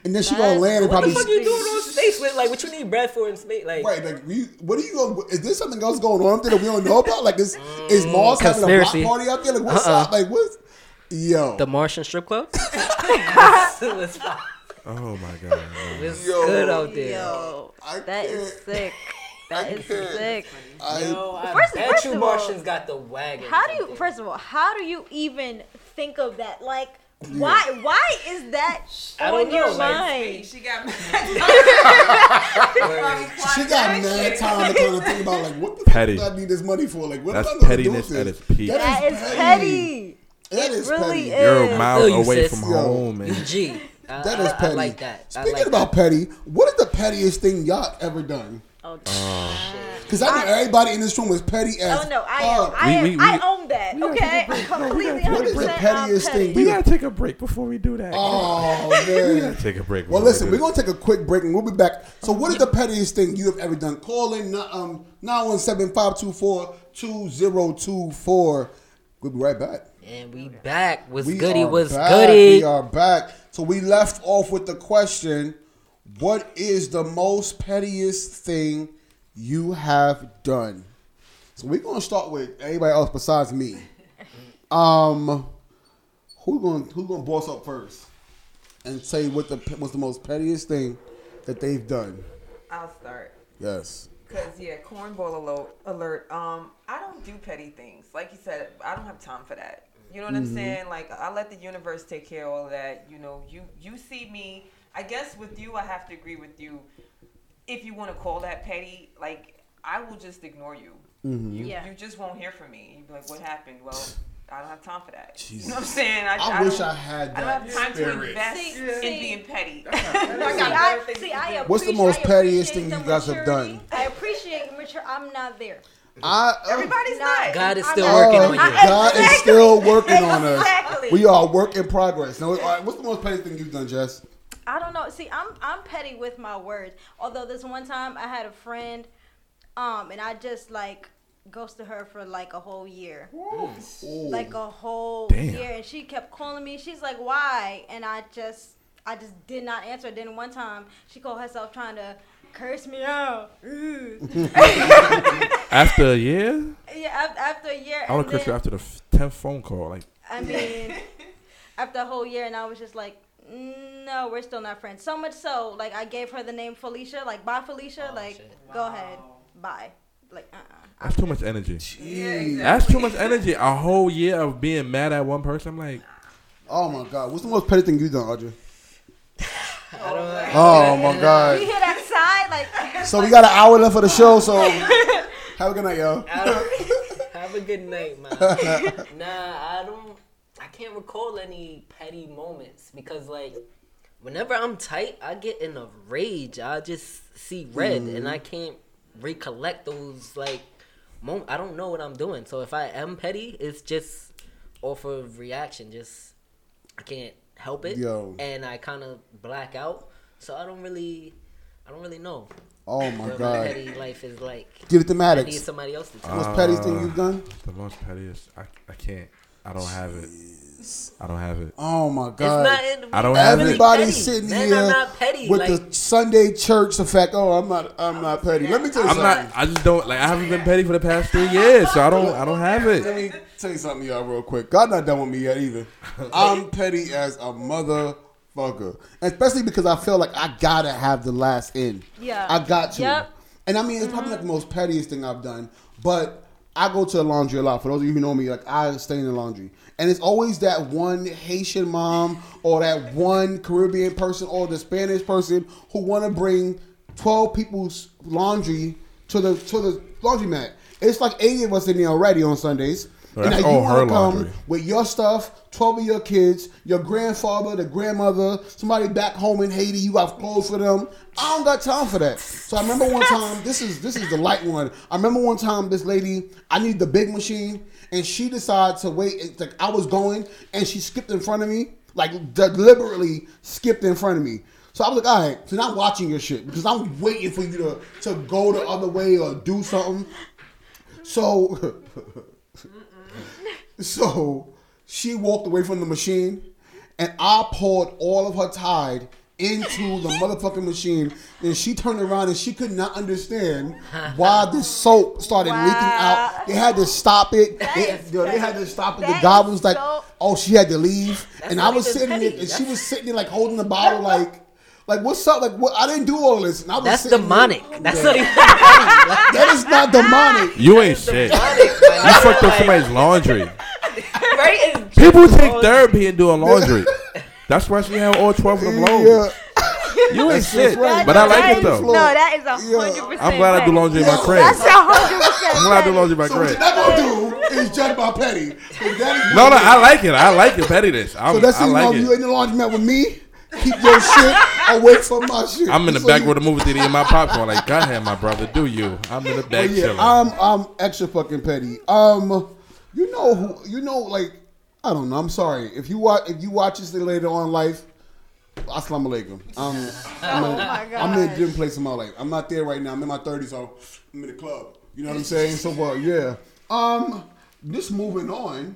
And then she gonna land and What probably the fuck you doing on space with? Like, what you need bread for in space? Like, Right, like we, what are you going? Is there something else going on up there that we don't know about? Like, is is Mars having a block party out there? Like, what's Uh-uh. up? Like, what's yo? the Martian strip club. [LAUGHS] Oh my god. it's Yo. good out there. Yo, that is can't- sick. That is can't. sick. I, Yo, I First- bet first you of all, Martians got the wagon. How do you? First of all, how do you even think of that? Like, why? Why is that I don't on your know, mind? She got mad. [LAUGHS] she got mad time to kind of think about like what the Petty. fuck do I need this money for? Like, what That's am I pettiness do at this? its peak. That is petty. That it is really petty. You're is. miles you, away sis. from Yo. home, man. G. I, That I- is I petty. like that. I Speaking like about petty, what is the pettiest thing y'all ever done? Oh, uh, Because I think everybody in this room is petty as oh no, I am. fuck. I, We- we- I own that. gotta Okay, take a break. No, we completely, gotta What is the pettiest petty. thing We gotta take a break before we do that. Oh [LAUGHS] We man. gotta take a break. Well, before we listen, we're gonna take a quick break and we'll be back. So, what is the pettiest thing you have ever done? Call in um nine one seven five two four two zero two four. We'll be right back. And we back. Was We goody? are Was back. goody? We are back. So we left off with the question: What is the most pettiest thing you have done? So we're gonna start with anybody else besides me. Um, who gonna who gonna boss up first and say what the what's the most pettiest thing that they've done? I'll start. Yes. Cause yeah, cornball alert. Alert. Um, I don't do petty things. Like you said, I don't have time for that. You know what I'm saying? Like I let the universe take care of all that. You know, you you see me. I guess with you, I have to agree with you. If you want to call that petty, like I will just ignore you. You Yeah. you just won't hear from me. You'd be like, what happened? Well, I don't have time for that. You know what I'm saying? I, I wish I had I don't that have time to invest See, in see. being petty. [LAUGHS] See, I, see, I What's the most I pettiest thing you guys have done? I appreciate mature. I'm not there. I, uh, Everybody's Not- not. God is I'm still not- working on you. I- God is still working on us. Exactly. We are a work in progress. Now, all right, what's the most petty thing you've done, Jess? I don't know. See, I'm I'm petty with my words. Although this one time I had a friend, um, and I just like ghosted her for like a whole year, like a whole Damn. year, and she kept calling me. She's like, "Why?" And I just I just did not answer. Then one time she called herself trying to curse me out. [LAUGHS] After a year, yeah, after a year. I would and curse you after the f- tenth phone call. Like, I mean, after a whole year, and I was just like, no, we're still not friends. So much so, like, I gave her the name Felicia, like, bye, Felicia, Oh, like, shit. go ahead, bye. Like, uh uh that's too much energy. Jeez. That's too much energy. A whole year of being mad at one person. I'm like, Oh my God, what's the most petty thing you've done, Audrey? I don't, Oh my God. hear that sigh? Like, So we got an hour left for the show. So [LAUGHS] have a good night, yo. I don't, [LAUGHS] have a good night, man. [LAUGHS] nah, I don't. I can't recall any petty moments because, like, whenever I'm tight, I get in a rage. I just see red, and I mm-hmm. can't recollect those like moments. I don't know what I'm doing. So if I am petty, it's just off of reaction. Just I can't help it, Yo. and I kind of black out. So I don't really, I don't really know Oh my what my God. petty life is like. Give it to I need Maddox. somebody else to tell. Most pettiest uh, thing you've done? the most pettiest. I, I can't. I don't have it. I don't have it. Oh my It's God. not in, I don't not have it. really Everybody's petty. sitting Men here not petty. with like, the Sunday church effect. Oh, I'm not. I'm not petty. Let me tell you I'm something. not. I just don't like. I haven't been petty for the past three years, so I don't. I don't have it. Let me tell you something, y'all, real quick. God not done with me yet either. I'm [LAUGHS] petty as a motherfucker, especially because I feel like I gotta have the last in. Yeah. I got to. Yep. And I mean, it's probably mm-hmm. not the most pettiest thing I've done, but I go to the laundry a lot. For those of you who know me, like I stay in the laundry, and it's always that one Haitian mom or that one Caribbean person or the Spanish person who want to bring twelve people's laundry to the to the laundromat. It's like eighty of us in there already on Sundays. Oh, that's all wanna her laundry. with your stuff, 12 of your kids, your grandfather, the grandmother, somebody back home in Haiti, you got clothes for them. I don't got time for that. So I remember one time, this is this is the light one. I remember one time this lady, I need the big machine, and she decided to wait. It's like I was going, and she skipped in front of me, like deliberately skipped in front of me. So I was like, all right, so not watching your shit because I'm waiting for you to, to go the other way or do something. So [LAUGHS] So she walked away from the machine, and I poured all of her Tide into the [LAUGHS] motherfucking machine. And she turned around and she could not understand [LAUGHS] why the soap started leaking out. They had to stop it. They, yo, they had to stop it. The that guy was like, so- "Oh, she had to leave," and I was sitting there, petty. and she was sitting there like holding the bottle, [LAUGHS] like. Like what's up? Like what? I didn't do all this. And I was that's sitting there- demonic. That's Yeah. not even. Like, That is not demonic. You ain't shit. demonic. You fucked up somebody's laundry. [LAUGHS] Right? It's People take therapy and doing laundry. [LAUGHS] That's why she had all twelve of them loads. Yeah. [LAUGHS] You ain't shit, right. but I like That it is- though. No, that is a hundred percent. I'm glad I do laundry in my Yeah. crib. That's a hundred percent. I'm glad I do laundry in my So what crib. you're not gonna do is judge by petty. So that is No, no, I like it. I like it. Pettiness. I'm, So that's I you like know you in the laundromat with me. Keep your shit away from my shit. I'm in the So back you- with the movie theater in my popcorn. Like, go ahead, my brother, do you? I'm in the But back yeah, chilling. I'm I'm extra fucking petty. Um, you know who? You know, like I don't know. I'm sorry if you watch if you watch this thing later on in life. Assalamu alaikum. Um, I'm, [LAUGHS] Oh in, my I'm in a God. different place in my life. I'm not there right now. I'm in my 30s, so I'm in the club. You know what I'm saying? So, well, yeah. Um, just moving on.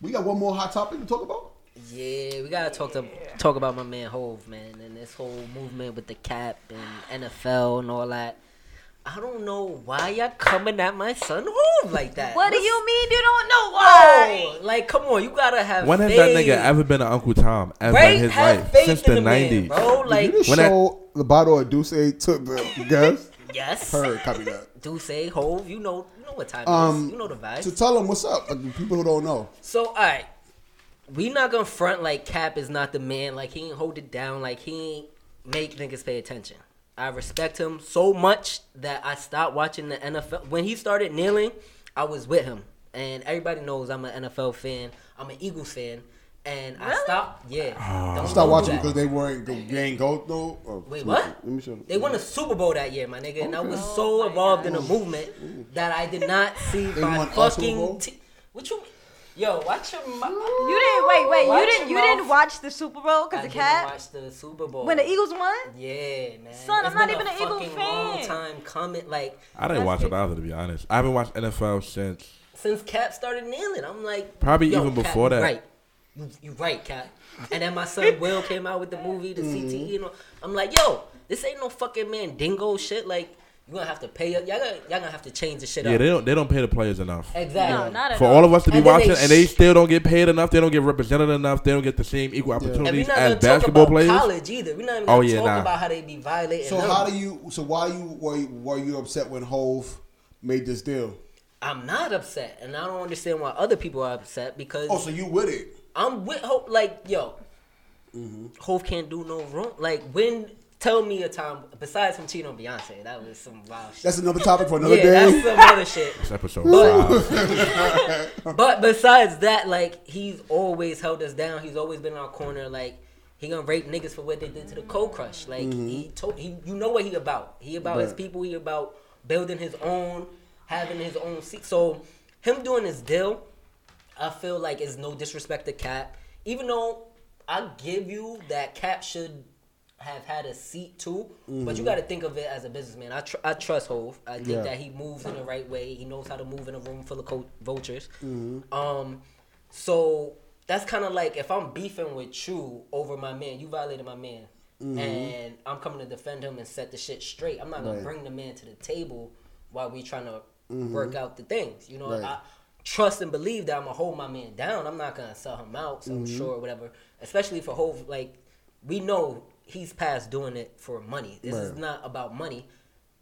We got one more hot topic to talk about. Yeah, we gotta talk to talk about my man Hov, man, and this whole movement with the cap and NFL and all that. I don't know why y'all coming at my son Hov like that. What do you mean you don't know why? Oh, like come on, you gotta have. when has that nigga ever been an Uncle Tom ever right? in his have life faith since in the man, 90s? bro. Like Did you when that- show the bottle of D'ussé took the gas? yes, Heard, copy that. do say Hov. You know, you know what time it Um, is. You know the vibes. So tell them what's up. Like people who don't know. So all right, we not gonna front like Cap is not the man. Like he ain't hold it down. Like he ain't make niggas pay attention. I respect him so much that I stopped watching the NFL. When he started kneeling, I was with him, and everybody knows I'm an NFL fan. I'm an Eagles fan, and I stopped. Yeah, ah. don't Stop watching because they weren't go, they ain't go though. Or- oh, Wait, let what? Let me show them. They won a Super Bowl that year, my nigga, and I was oh so involved in the movement that I did not see They my won fucking. Bowl? T- what you? Yo, watch your. mouth. You didn't wait, wait. Watch you didn't your you didn't watch the Super Bowl because the didn't cat watch the Super Bowl. when the Eagles won. Yeah, man. Son, I'm not even a an Eagles fucking Long time coming, like I didn't watch it either, to be honest. I haven't watched NFL since since Cap started kneeling. I'm like, Probably yo, even Cap, before you that. Right, you, you right, Cap. And then my son Will came out with the movie, the CTE. You know, I'm like, yo, this ain't no fucking Mandingo shit. Like, you gonna have to pay. Y'all gonna, y'all gonna have to change the shit Yeah, up. they don't they don't pay the players enough. exactly. No, not at For all. all of us to be And then they watching, and they still don't get paid enough. They don't get represented enough. They don't get the same equal and we're opportunities not as gonna talk basketball about players. college either. We're not even Oh, yeah, talk nah. about how they be violating. So them. how do you? So why you were you, were you upset when Hov made this deal? I'm not upset, and I don't understand why other people are upset because Oh, so you with it? I'm with Hov. Like, yo, Mm-hmm. Hov can't do no wrong. Like, when tell me a time besides him cheating on Beyonce, that was some wild shit. That's another topic for another yeah, day. that's some other shit. It's episode But- five. [LAUGHS] But besides that, like, he's always held us down. He's always been in our corner. Like, he gonna rape niggas for what they did to the Cold Crush. Like, mm-hmm. he told he, you know what he about. He about his people. He about building his own, having his own seat. So, him doing his deal, I feel like it's no disrespect to Cap. Even though I give you that Cap should have had a seat too, but you mm-hmm. got to think of it as a businessman. I tr- I trust Hov. I think Yeah. that he moves in the right way. He knows how to move in a room full of co- vultures. Mm-hmm. Um, so that's kind of like if I'm beefing with you over my man, you violated my man, mm-hmm. and I'm coming to defend him and set the shit straight. I'm not gonna Right. bring the man to the table while we trying to work out the things. You know, Right. I trust and believe that I'm gonna hold my man down. I'm not gonna sell him out, so sure, whatever. Especially for Hov, like we know he's past doing it for money. This is not about money.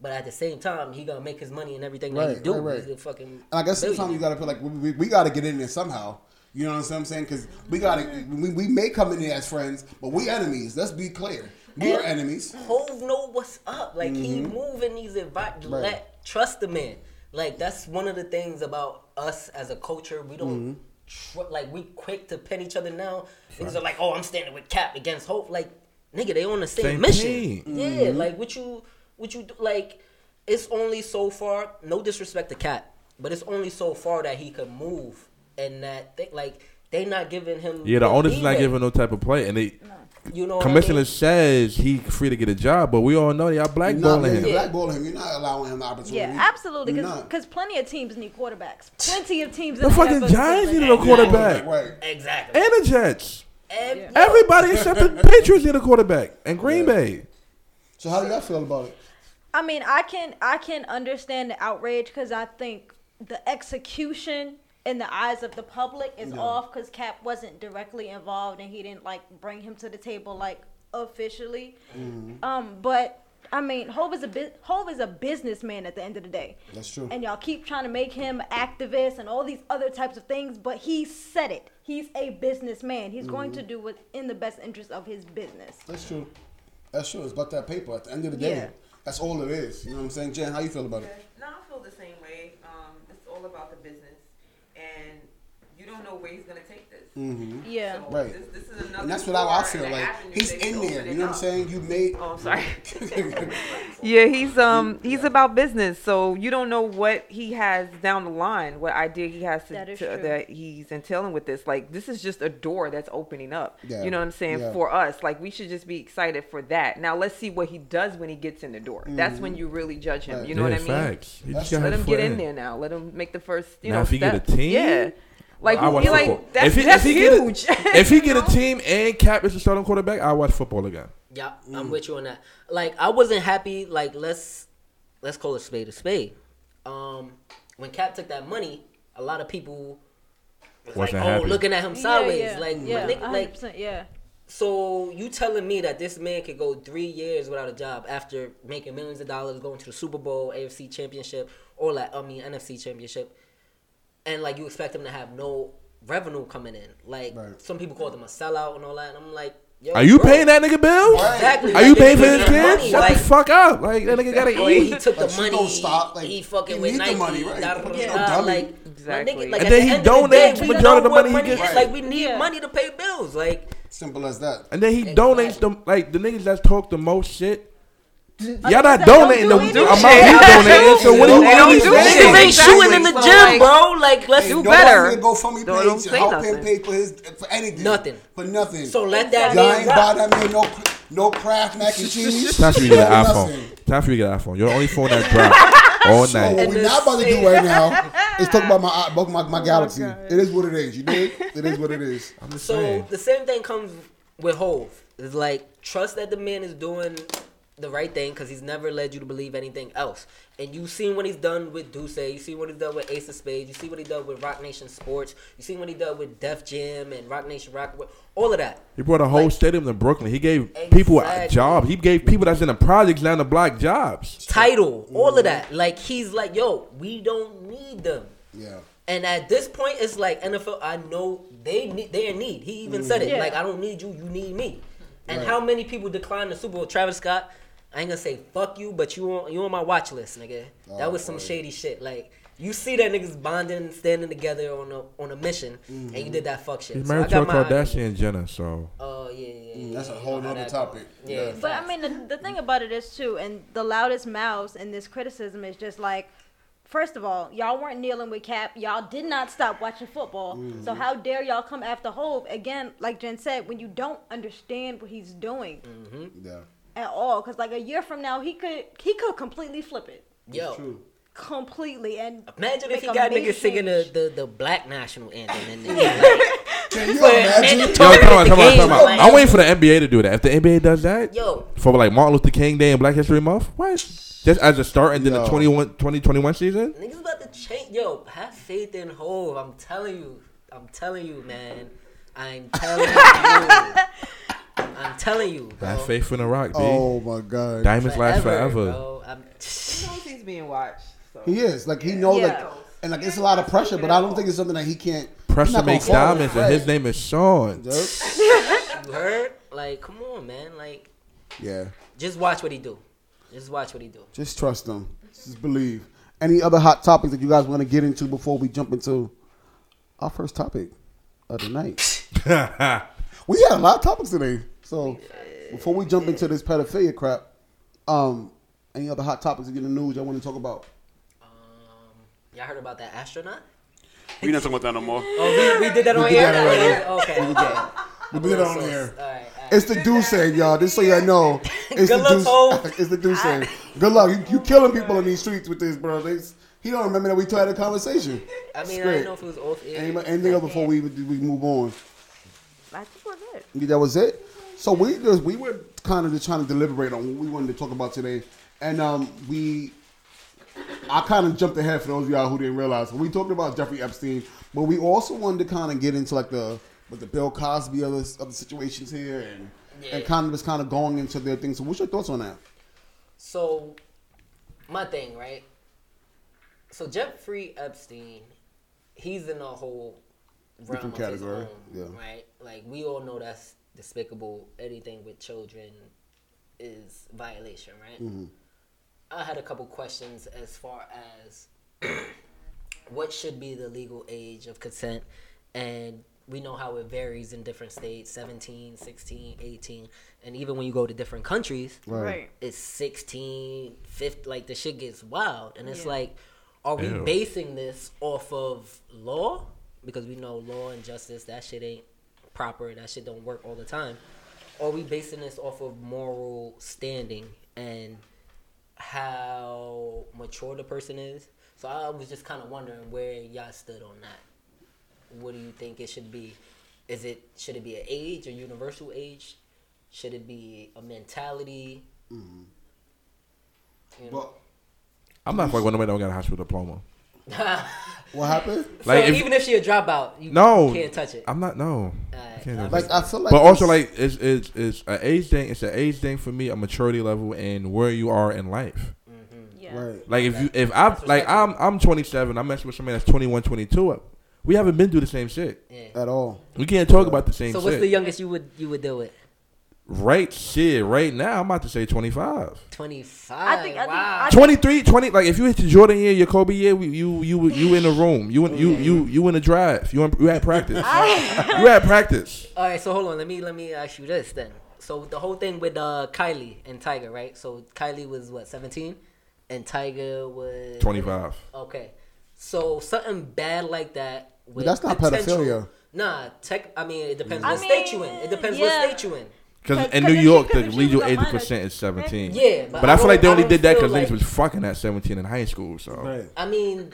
But at the same time, he gonna make his money and everything that he do. right, right. He's a fucking. And I guess sometimes billionaire. you gotta feel like we, we, we gotta get in there somehow. You know what I'm saying? Because we gotta we, we may come in there as friends, but we enemies. Let's be clear. We are enemies. Hov know what's up. Like he moving these. Mm-hmm. Right. Let trust the man. Like that's one of the things about us as a culture. We don't Mm-hmm. tr- like we quick to pin each other now. Niggas are like, oh, I'm standing with Cap against Hov. Like nigga, they on the same, Same mission. team. Mm-hmm. Yeah, like what you what you do like. It's only so far. No disrespect to Cat, but it's only so far that he could move and that they, like they not giving him. Yeah, the owners is not giving no type of play, and they You know, what I commissioner mean? says he free to get a job, but we all know y'all You're not, blackballing you're him. blackballing him. You're not allowing him the opportunity. Yeah, absolutely. You're. Because plenty of teams need quarterbacks. [LAUGHS] Plenty of teams. The in fucking Giants need a quarterback, Right. Exactly. and the Jets. And, Everybody except the Patriots need a quarterback, and Green Bay. So how do y'all feel about it? I mean, I can I can understand the outrage because I think the execution in the eyes of the public is Yeah. off because Cap wasn't directly involved and he didn't like bring him to the table like officially. Mm-hmm. Um, but I mean, Hov is a bu- Hov is a businessman at the end of the day. That's true. And y'all keep trying to make him activist and all these other types of things, but he said it. He's a businessman. He's going Mm-hmm. to do what's in the best interest of his business. That's true. That's true. It's about that paper. At the end of the day, Yeah. that's all it is. You know what I'm saying, Jen? How you feel about it? No, I feel the same way. Um, it's all about the business, and you don't know where he's gonna take this. Mm-hmm. Yeah. So Right. This, this is another. And that's what I, I door feel like. He's in there. You know what I'm saying? You made. Oh, I'm sorry. [LAUGHS] yeah, he's um he's about business, so you don't know what he has down the line, what idea he has to, That is to- that he's entailing with this. Like this is just a door that's opening up. Yeah. You know what I'm saying Yeah. for us. Like we should just be excited for that. Now let's see what he does when he gets in the door. That's when you really judge him. Right. You know yeah, what I mean? facts. He That's just got Let him get in there now. Let him make the first. You Now, know, if he get a step. team, yeah. Like, I watch he, like football. that's, if he, that's if he get huge. a, if he get [LAUGHS] a team and Cap is the starting quarterback, I watch football again. Yeah, Mm. I'm with you on that. Like I wasn't happy. Like let's let's call it spade a spade. Um, when Cap took that money, a lot of people was like, Wasn't "Oh, happy. looking at him sideways." yeah, Like, yeah, nigga, like 100%, yeah. So you telling me that this man could go three years without a job after making millions of dollars, going to the Super Bowl, AFC Championship, or like I mean NFC Championship, and like you expect him to have no revenue coming in? Like Right. some people call him a sellout and all that, and I'm like, Yo, Are you bro, paying that nigga bills? Exactly. Are you paying for his making kids? Shut like- the fuck up! Like that nigga gotta Or he took the Like, she money. don't stop, like, he fucking you with need the Nike. money, right? da, da, You da, no da. Like, Exactly. nigga, like, And then the he end of the donates the majority of the what money he is. gets. Like we need Yeah. money to pay bills. Like Simple as that. And then he Exactly. donates them like the niggas that talk the most shit. Y'all not that donating the don't do amount shit. he donating. So what do you They don't really do niggas shit. ain't shooting in the So, gym, like- bro. Like let's do better. gonna GoFundMe Don't- page don't say help him pay for his for anything. Nothing. For nothing. So let that Y'all man ain't buy that man no no Kraft mac and cheese. Time for you to get an iPhone. Time for you to get an iPhone. You're the only phone that dropped all So night. what we're not about to do right now is talk about my [LAUGHS] about my, my galaxy. Oh it is what it is. You dig? It is what it is. I'm [LAUGHS] just So saying. the same thing comes with Hov. It's like trust that the man is doing the right thing because he's never led you to believe anything else. And you've seen what he's done with D'ussé. You see what he's done with Ace of Spades. You see what he done with Roc Nation Sports. You see what he done with Def Jam and Roc Nation Rock. All of that. He brought a whole Like- stadium to Brooklyn. He gave people a job. He gave people that's in the projects down the block jobs. Title. All of that. Like he's like, yo, we don't need them. Yeah. And at this point, it's like NFL. I know they need. They're in need. He even said it. Yeah. Like I don't need you. You need me. And Right. how many people declined the Super Bowl? Travis Scott. I ain't gonna say fuck you, but you on you on my watch list, nigga. that Oh, was some word. shady shit. Like you see that niggas bonding, standing together on a on a mission, and you did that fuck shit. He's So married to a got my- Kardashian and Jenner, so Oh yeah, yeah, yeah. Mm, that's a whole how nother topic. go. Yeah. Yeah, But I mean, the, the thing about it is too, and the loudest mouths in this criticism is just like, first of all, y'all weren't kneeling with Cap. Y'all did not stop watching football. Mm-hmm. So how dare y'all come after Hov again? Like Jen said, when you don't understand what he's doing Yeah. At all, because like a year from now, he could he could completely flip it yo. True. completely and Imagine if he got niggas singing the, the, the black national anthem and then [LAUGHS] like, Can you imagine? Yo, come on, come on, come on. I'm waiting for the NBA to do that. If the NBA does that, yo, for like Martin Luther King Day and Black History Month, what? Just as a start and then the Yo. 21, 2021 season? Niggas about to change. Yo, have faith in Hov. I'm telling you. I'm telling you, man. I'm telling [LAUGHS] you. I'm telling you. Bro. Have faith in the rock, B. Oh my god. Diamonds last forever. Bro. I'm, He knows he's being watched. So. He is like he knows like, Yeah. and like it's a lot of pressure, but I don't think it's something that he can't. Pressure not makes diamonds, and his name is Sean. [LAUGHS] You heard? Like, come on, man. Like, Yeah. just watch what he do. Just watch what he do. Just trust him. Just believe. Any other hot topics that you guys want to get into before we jump into our first topic of the night? [LAUGHS] we had a lot of topics today. So before we jump into this pedophilia crap, um, any other hot topics in the news y'all want to talk about? Um, y'all heard about that astronaut? We not talking about that no more. Oh, we, we did that on did air. that already. Okay. We okay. did it on So, here. All right. All right. It's the Deuce, saying, y'all. Just so y'all know, [LAUGHS] it's Good the luck, Deuce. Hov. [LAUGHS] It's the Deuce. Good luck. You, you [LAUGHS] killing people in these streets with this, bro. They, he don't remember that we had a conversation. I mean, I Straight. didn't know if it was off air. Anything else before we we move on? I think we're good. Yeah, That was it. So we just we were kind of just trying to deliberate on what we wanted to talk about today, and um we. I kind of jumped ahead for those of y'all who didn't realize. We talked about Jeffrey Epstein, but we also wanted to kind of get into like the with the Bill Cosby of the situations here, and and kind of just kind of going into their things. So, what's your thoughts on that? So, my thing, right? So Jeffrey Epstein, he's in a whole realm Different of category, own, yeah. right? Like we all know that's despicable. Anything with children, is violation, right? Mm-hmm. I had a couple questions as far as [CLEARS THROAT] what should be the legal age of consent and we know how it varies in different states 17 16 18 and even when you go to different countries Right. it's 16 50 like the shit gets wild and it's Yeah. like are we Ew. basing this off of law because we know law and justice that shit ain't proper that shit don't work all the time. Are we basing this off of moral standing and how mature the person is. So i was just kind of wondering where y'all stood on that. What do you think it should be? Is it should it be an age or universal age? Should it be a mentality? Mm-hmm. You know? But I'm not fucking with nobody that don't got a high school diploma. [LAUGHS] what happened? so if- even if she a dropout you No, can't touch it I'm not. No, I Alright, can't do alright. that. Like I feel like, but also like it's it's it's an age thing. It's an age thing for me, a maturity level, and where you are in life. Mm-hmm. Yeah. right. Like if you if I like I'm I'm 27, I'm messing with somebody that's 21, 22. Uh, we haven't been through the same shit. yeah. At all. We can't talk about the same so shit. what's the youngest you would you would do it right shit right now? I'm about to say 25. 25 I think- I think- wow I- 23, 20. Like if you hit your Jordan year, your Kobe year, we- you you you in the room. You in, you you you in the drive. You in, you at practice. [LAUGHS] you at practice. All right, so hold on. Let me let me ask you this then. So the whole thing with uh, Kylie and Tyga, right? So Kylie was what seventeen, and Tyga was 25. Okay, so something bad like that. With that's not potential- pedophilia. Nah, tech. I mean, it depends I what state you in. It depends yeah. what state you in. Because 'Cause- in 'cause New if she- York, 'cause the legal was a age minor- percent is 17. Yeah, but, But I feel like they only did that because like, niggas was fucking at 17 in high school. So Right. I mean,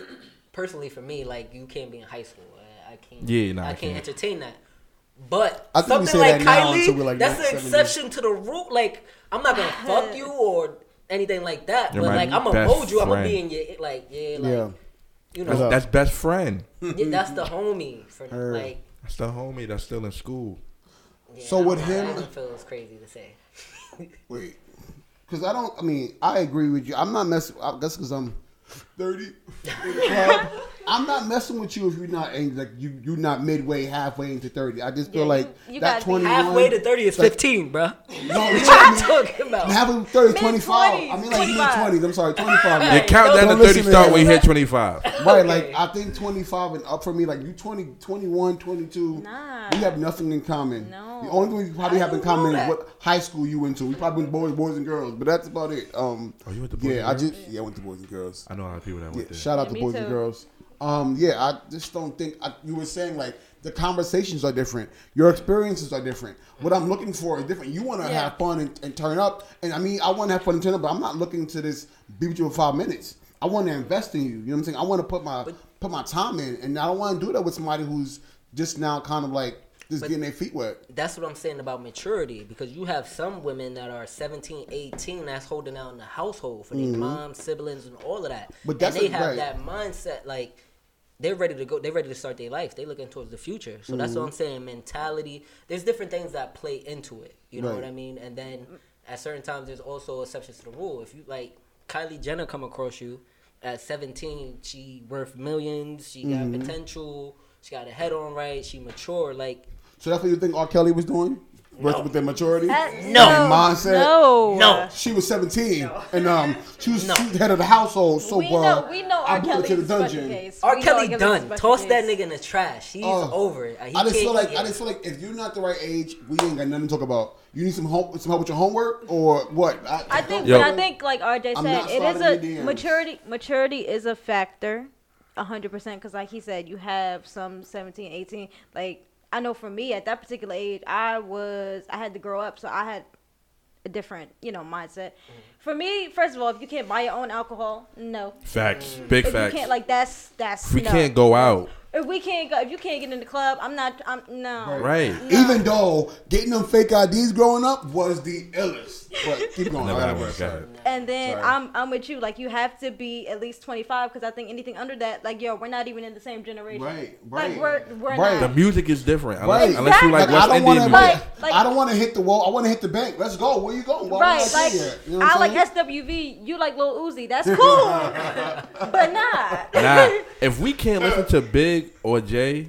personally, for me, like you can't be in high school. I, I can't. Yeah, nah, I I can't, can't. entertain that. But I think something like that Kylie, like that's next an 70. exception to the rule. Like I'm not gonna fuck you or anything like that. You're but like I'm gonna best hold you. I'm gonna be in your like yeah like Yeah. you that's, know that's best friend. yeah, that's the homie for like. That's the homie that's still in school. Yeah, So with know, him- that even feels crazy to say. [LAUGHS] Wait. Because I don't, I mean, I agree with you. I'm not messing, I guess because I'm 30. [LAUGHS] I'm not messing with you if you're not, in, like, you, you're not midway, halfway into 30. I just feel Yeah, like you- you that gotta be 21. Halfway to thirty is like- fifteen, bro. No, [LAUGHS] What you you know what I mean? talking about? Halfway to 30, Mid- 25. I mean, like, mid 25. 20s. I'm sorry, 25. The Right, countdown don't to 30 start when you hit 25. right like, I think 25 and up for me, like, you 20, 21, 22. Nah. We have nothing in common. No. The only thing we probably I have in common is what high school you went to. We probably went boys, boys and girls, but that's about it. Um, Oh, you went to boys yeah, and I just yeah, I went to boys and girls. I know a lot of people that Yeah, went there. shout out Yeah, to me boys and girls. Um, yeah, I just don't think I, you were saying like the conversations are different, your experiences are different. What I'm looking for is different. You want to Yeah. have fun and, and turn up, and I mean, I want to have fun and turn up, but I'm not looking to this be with you for five minutes. I want to invest in you. You know what I'm saying? I want to put my put my time in, and I don't want to do that with somebody who's just now kind of like just But- getting their feet wet. That's what I'm saying about maturity because you have some women that are 17, 18 that's holding down in the household for their mom, siblings, and all of that. Mm-hmm. But that's and they a- have right. that mindset like they're ready to go. They're ready to start their life. They're looking towards the future. So that's what Mm-hmm. I'm saying. Mentality. There's different things that play into it. You know Right. what I mean? And then at certain times, there's also exceptions to the rule. If you like Kylie Jenner come across you at 17, she worth millions. She got Mm-hmm. potential. She got a head on right. She mature. Like So that's what you think R. Kelly was doing? With, with their maturity? That- And No. mindset? No. No. She was 17, and um, she was, No. the head of the household. So we uh, know we know I R. brought her Kelly's to the dungeon. case. R. We Kelly Kelly's done. special Toss that nigga in the trash. He's Oh. over it. He I just feel like. I just feel like if you're not the right age, we ain't got nothing to talk about. You need some home, some help with your homework, or what? I think, Yo. I think, like RJ said, it is sliding in your a DMs. maturity. Maturity is a factor, hundred percent. Because, like he said, you have some 17, 18. Like I know for me at that particular age, I was I had to grow up, so I had a different, you know, mindset. Mm-hmm. For me, first of all, if you can't buy your own alcohol, no. Facts. Big If facts. you can't, like that's that's. If we no. can't go out. If we can't go, if you can't get in the club, I'm not. I'm no. Right. Even though getting them fake IDs growing up was the illest. But keep going. Never I happened. was Go sorry. ahead. And then Sorry. I'm I'm with you. Like you have to be at least 25 because I think anything under that, like yo, we're not even in the same generation. Right, Like right. we're we're Right. The music is different. Unless, Right. unless you like Like, West I don't Indian want to. music. Like- like- I don't want to hit the wall. I want to hit the bank. Let's go. Where you going? Why Right, would like? You know I I'm like? SWV, you like Lil Uzi, that's cool, [LAUGHS] but not. Nah, if we can't listen to Big or Jay,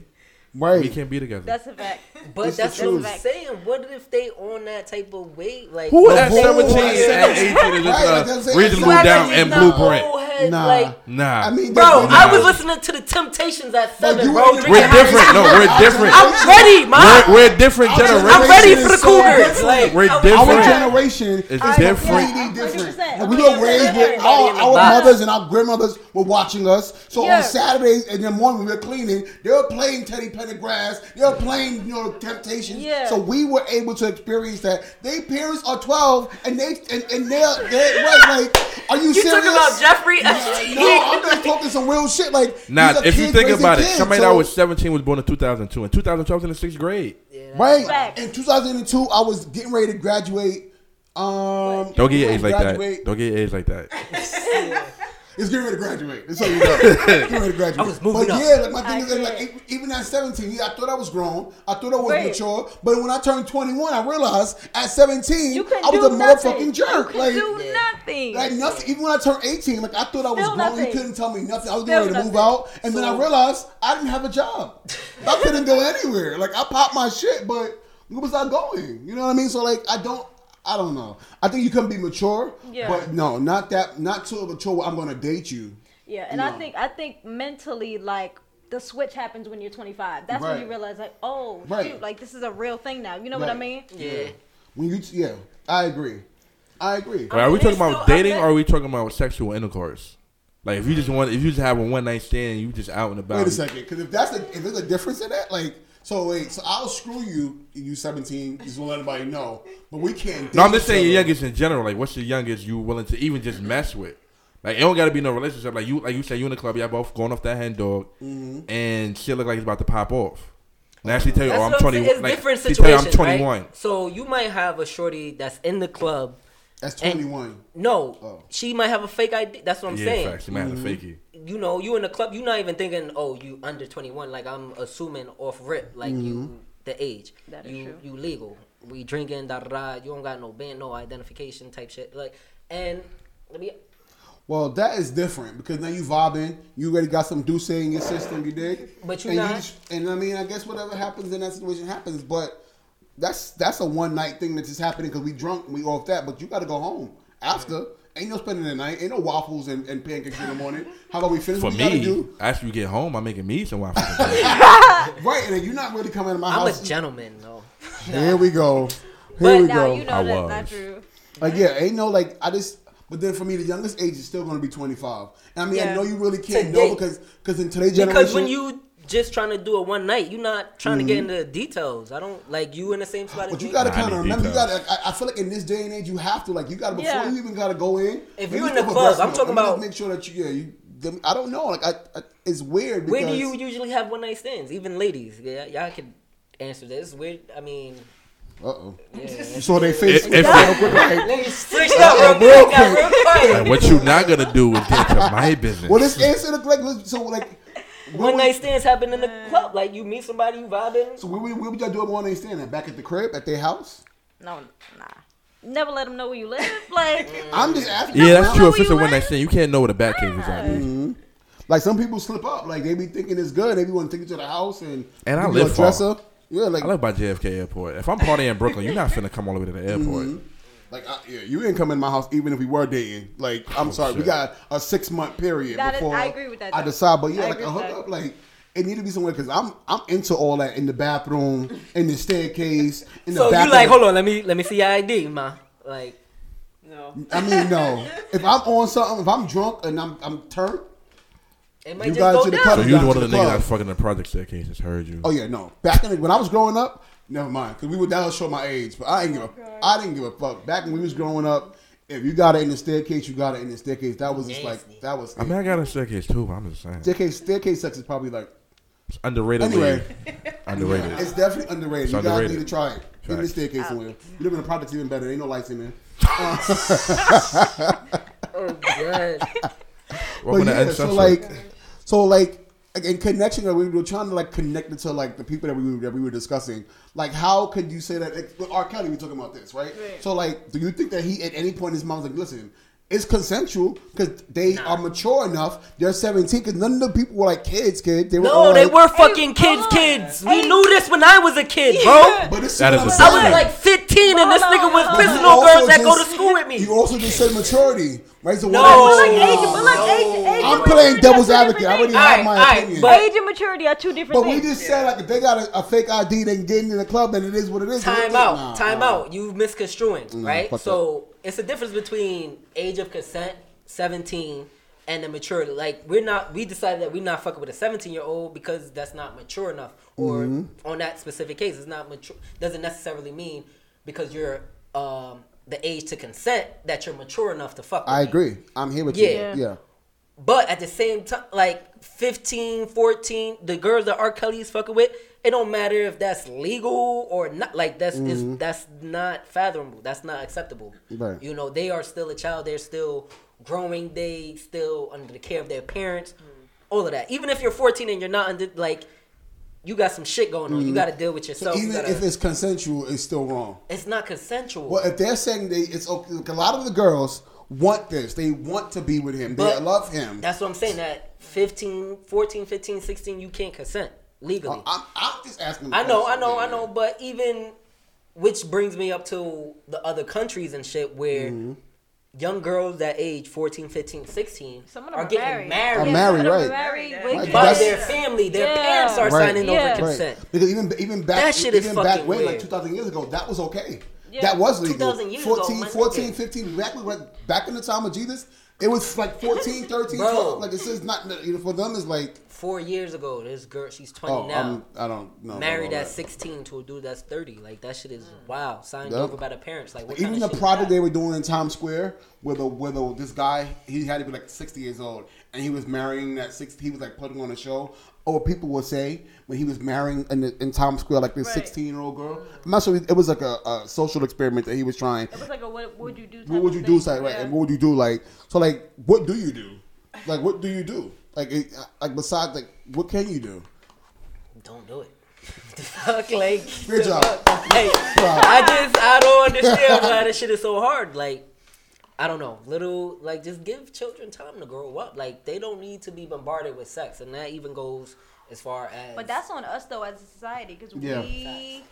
Right. we can't be together. That's a fact. But It's the that's what I'm saying. What if they on that type of weight? Like Who at 17 and at 18 is uh, Right, just a Reasonable Doubt like and you're blueprint? not old head, Nah. Like, Nah. I mean, bro, that- I was listening to the Temptations at seven, you bro. We're different. No, we're different. I'm ready, man. We're, we're a different generation. I'm ready for the is so Cougars. Like, We're I'm Our different. generation It's is different. completely different. We were raised with our, our mothers and our grandmothers were watching us. So Yeah. on Saturdays in the morning when we were cleaning, they were playing Teddy Pendergrass. They were playing, you know, Temptations. Yeah. So we were able to experience that. They parents are 12 and they and, and they're, they're right, like, are you, You serious? talking about Jeffrey No, Epstein? no, I'm just [LAUGHS] talking some real shit. Like, Nah, if you think about it, kids, somebody so- that was 17 was born in 2002, and 2012 was in the sixth grade. Right. Facts. In 2002, I was getting ready to graduate. Um, Don't get your age like that. Don't get your age like that. [LAUGHS] [LAUGHS] It's getting ready to graduate. That's all you know. getting ready to graduate. I was moving but up. yeah, like my thing I is that, like even at 17, yeah, I thought I was grown. I thought I was Right. mature. But when I turned 21, I realized at 17, I was a nothing. motherfucking jerk. You Like, do nothing. like nothing. Even when I turned 18, like I thought I was Still grown. You couldn't tell me nothing. I was Still getting ready to move out, and then I realized I didn't have a job. I couldn't go anywhere. Like I popped my shit, but where was I going? You know what I mean? So like I don't. I don't know. I think you can be mature, Yeah. but no, not that. Not so mature. Where I'm going to date you. Yeah, and I think I think mentally like the switch happens when you're 25. That's when you realize like, oh Right. shoot, like this is a real thing now. You know what I mean? Yeah. When you, yeah, I agree. I agree. Wait, are we talking about still- dating bet- or are we talking about sexual intercourse? Like if you just want, if you just have a one night stand, and you just out and about. Wait a second, because if that's a, if there's a difference in that, like, so wait, so I'll screw you, you 17, just want to let everybody know, but we can't. No, I'm just saying each your youngest in general. Like, what's the youngest you willing to even just mess with? Like, it don't got to be no relationship. Like you, like you said, you in the club, y'all both going off that hand dog, Mm-hmm. and shit look like it's about to pop off. Now she tell you, oh, I'm what I'm 21. It's Like, different she tell you situations, I'm 21. right? So you might have a shorty that's in the club. That's 21. No, Oh. she might have a fake ID. That's what I'm yeah, saying. facts. She might have Mm-hmm. to fake you. You know, you in the club. You're not even thinking, oh, you under 21. Like I'm assuming off rip, like Mm-hmm. you the age. That is you true. you legal. We drinking da da da. You don't got no band, no identification type shit. Like and let me. Well, that is different because now you vibing, you already got some D'ussé in your system, you dig? But you and not- just- and I mean, I guess whatever happens in that situation happens, but that's that's a one night thing that's just happening because we drunk and we off that. But you got to go home after. Ain't no spending the night. Ain't no waffles and, and pancakes in the morning. How about we finish For what we gotta me, do? after you get home, I'm making me some waffles. [LAUGHS] Right, and then you're not really coming to my house. I'm a gentleman though. Here we go. Here But we Now go. you know I that's was. not true. Like yeah, ain't no like I just. But then for me, the youngest age is still going to be 25. And I mean, I know you really can't Today. know because because in today's generation, Because when you just trying to do it one night, you're not trying to get into details. I don't like you in the same spot. Mm-hmm. But as you gotta kind of need remember. You gotta. I, I feel like in this day and age, you have to like. You gotta before Yeah. you even gotta go in. If you me in the put club, I'm talking Let me just about- Make sure that you. Yeah. You. them- I don't know. Like I. I it's weird. Where do you usually have one night stands? Even ladies, yeah, y'all can answer this. Where I mean, Uh oh. yeah. [LAUGHS] You saw their face. If- if- real [LAUGHS] quick, like, Let me switch up real real quick. got quick. real quiet. and what you not gonna do is get to my [LAUGHS] business. well, this answer the like. So like. Where One would- night stands happen in the club. Like you meet somebody, you vibing. So where, would- where would y'all do a one night stand at? Back at the crib at their house? No, nah. Never let them know where you live. [LAUGHS] Like, I'm just asking. yeah, that's true. where If it's you a one night stand, you can't know where the back cave is at. Mm-hmm. Like some people slip up. Like they be thinking it's good. They be want to take you to the house and. And I give you live a far. dresser. Yeah, like I live by JFK Airport. If I'm partying in Brooklyn, you're not finna come all the way to the airport. Mm-hmm. Like, I, yeah, you ain't come in my house even if we were dating. Like, I'm sorry, we got a six month period That is- before I agree with that, I decide, but yeah, I like a with that. hookup, like it need to be somewhere because I'm I'm into all that in the bathroom, in the staircase, [LAUGHS] in the So back. you like, hold on, let me let me see your ID, ma. Like No. I mean, no. if I'm on something, if I'm drunk and I'm I'm turned, it might You just guys go to the down. club. So you was gone one of the the niggas club. that's fucking the project staircase. Just heard you. oh yeah, no. Back in the, when I was growing up, never mind, because we would that'll show my age, but I ain't give a oh, I didn't give a fuck. Back when we was growing up. If you got it in the staircase, you got it in the staircase. That was just like that was. I mean, I got a staircase too, but I'm just saying. staircase staircase sex is probably like It's underrated. Anyway. underrated. It's definitely underrated. It's you guys need to try it. In the Facts. staircase somewhere. You live in a project even better. Ain't no lights in there. [LAUGHS] [LAUGHS] Oh god. Welcome to yeah, Ed so like, so like, in connection, that we were trying to like connect it to like the people that we were, that we were discussing. Like, how could you say that? Like, with R. Kelly, we talking about this, right? So like, do you think that he at any point in his mom's like, listen, it's consensual because they Nah. are mature enough. They're 17 because none of the people were like kids, kids. They were No, all they like- were fucking kids, come on. kids. We knew this when I was a kid, bro. But this That is is what I was like 15 and this nigga was hold pissing on. on girls that go to school with me. You also just said maturity, right? So No. what But I'm age, but look, age, age I'm playing maturity devil's advocate. I already things. have my alright, opinion. but- age and maturity are two different things. But we things. just said like if they got a, a fake ID, they can get into the club, and it is what it is. Time Nah, out. Time nah. out. You misconstruing, right? fuck So it's a difference between age of consent, 17, and the maturity. Like we're not. We decided that we're not fucking with a 17 year old because that's not mature enough. Or Mm-hmm. on that specific case, it's not mature. Doesn't necessarily mean because you're um, the age to consent that you're mature enough to fuck. With I me. agree. I'm here with Yeah. you. Yeah. yeah. But at the same time, like 15, 14, the girls that R. Kelly's fucking with, it don't matter if that's legal or not. Like that's is mm-hmm. that's not fathomable. That's not acceptable. Right. You know, they are still a child. They're still growing. They still under the care of their parents. Mm. All of that. Even if you're 14 and you're not under like, you got some shit going on. You got to deal with So yourself. You even gotta- if it's consensual, it's still wrong. it's not consensual. Well, if they're saying they, it's okay. Look, a lot of the girls want this. They want to be with him. They love him. That's what I'm saying. That 15, 14, 15, 16, you can't consent legally. I'm, I'm just asking. I know, I know, I know, but even which brings me up to the other countries and shit where Mm-hmm. Young girls that age 14, 15, 16 Some of them are are getting married. married, Are Yeah, married, some right. married with by their family. Their Yeah. parents are Right. signing Yeah. over consent. Because even even back That shit is even back fucking when like 2000 years ago, that was okay. Yeah. That was legal. 2000 years ago, 14, my 14, 15, back, back in the time of Jesus, it was like 14, [LAUGHS] 13, Bro. 12. Like, this is not, you know, for them, it's like, Four years ago, this girl, she's 20 oh, now. I'm, I don't know. Married at that. 16 to a dude that's 30. Like, that shit is mm. wow. Signed Yup. over by the parents. Like, what Even kind the of shit project they were doing in Times Square, where the where the this guy he had to be like sixty years old, and he was marrying that sixty. He was like putting on a show. Or people would say when he was marrying in, the, in Times Square, like this Right. sixteen year old girl. I'm not sure. It was like a, a social experiment that he was trying. It was like a what would you do? type What would of you do? thing. Say, right? Yeah. And what would you do? Like, so, like, what do you do? Like, what do you do? Like, it, like besides, like, what can you do? Don't do it. [LAUGHS] Fuck, like, Good job. Like, I just, I don't understand why this shit is so hard. Like, I don't know. Little, like, just give children time to grow up. Like, they don't need to be bombarded with sex. And that even goes as far as. But that's on us though as a society because Yeah. we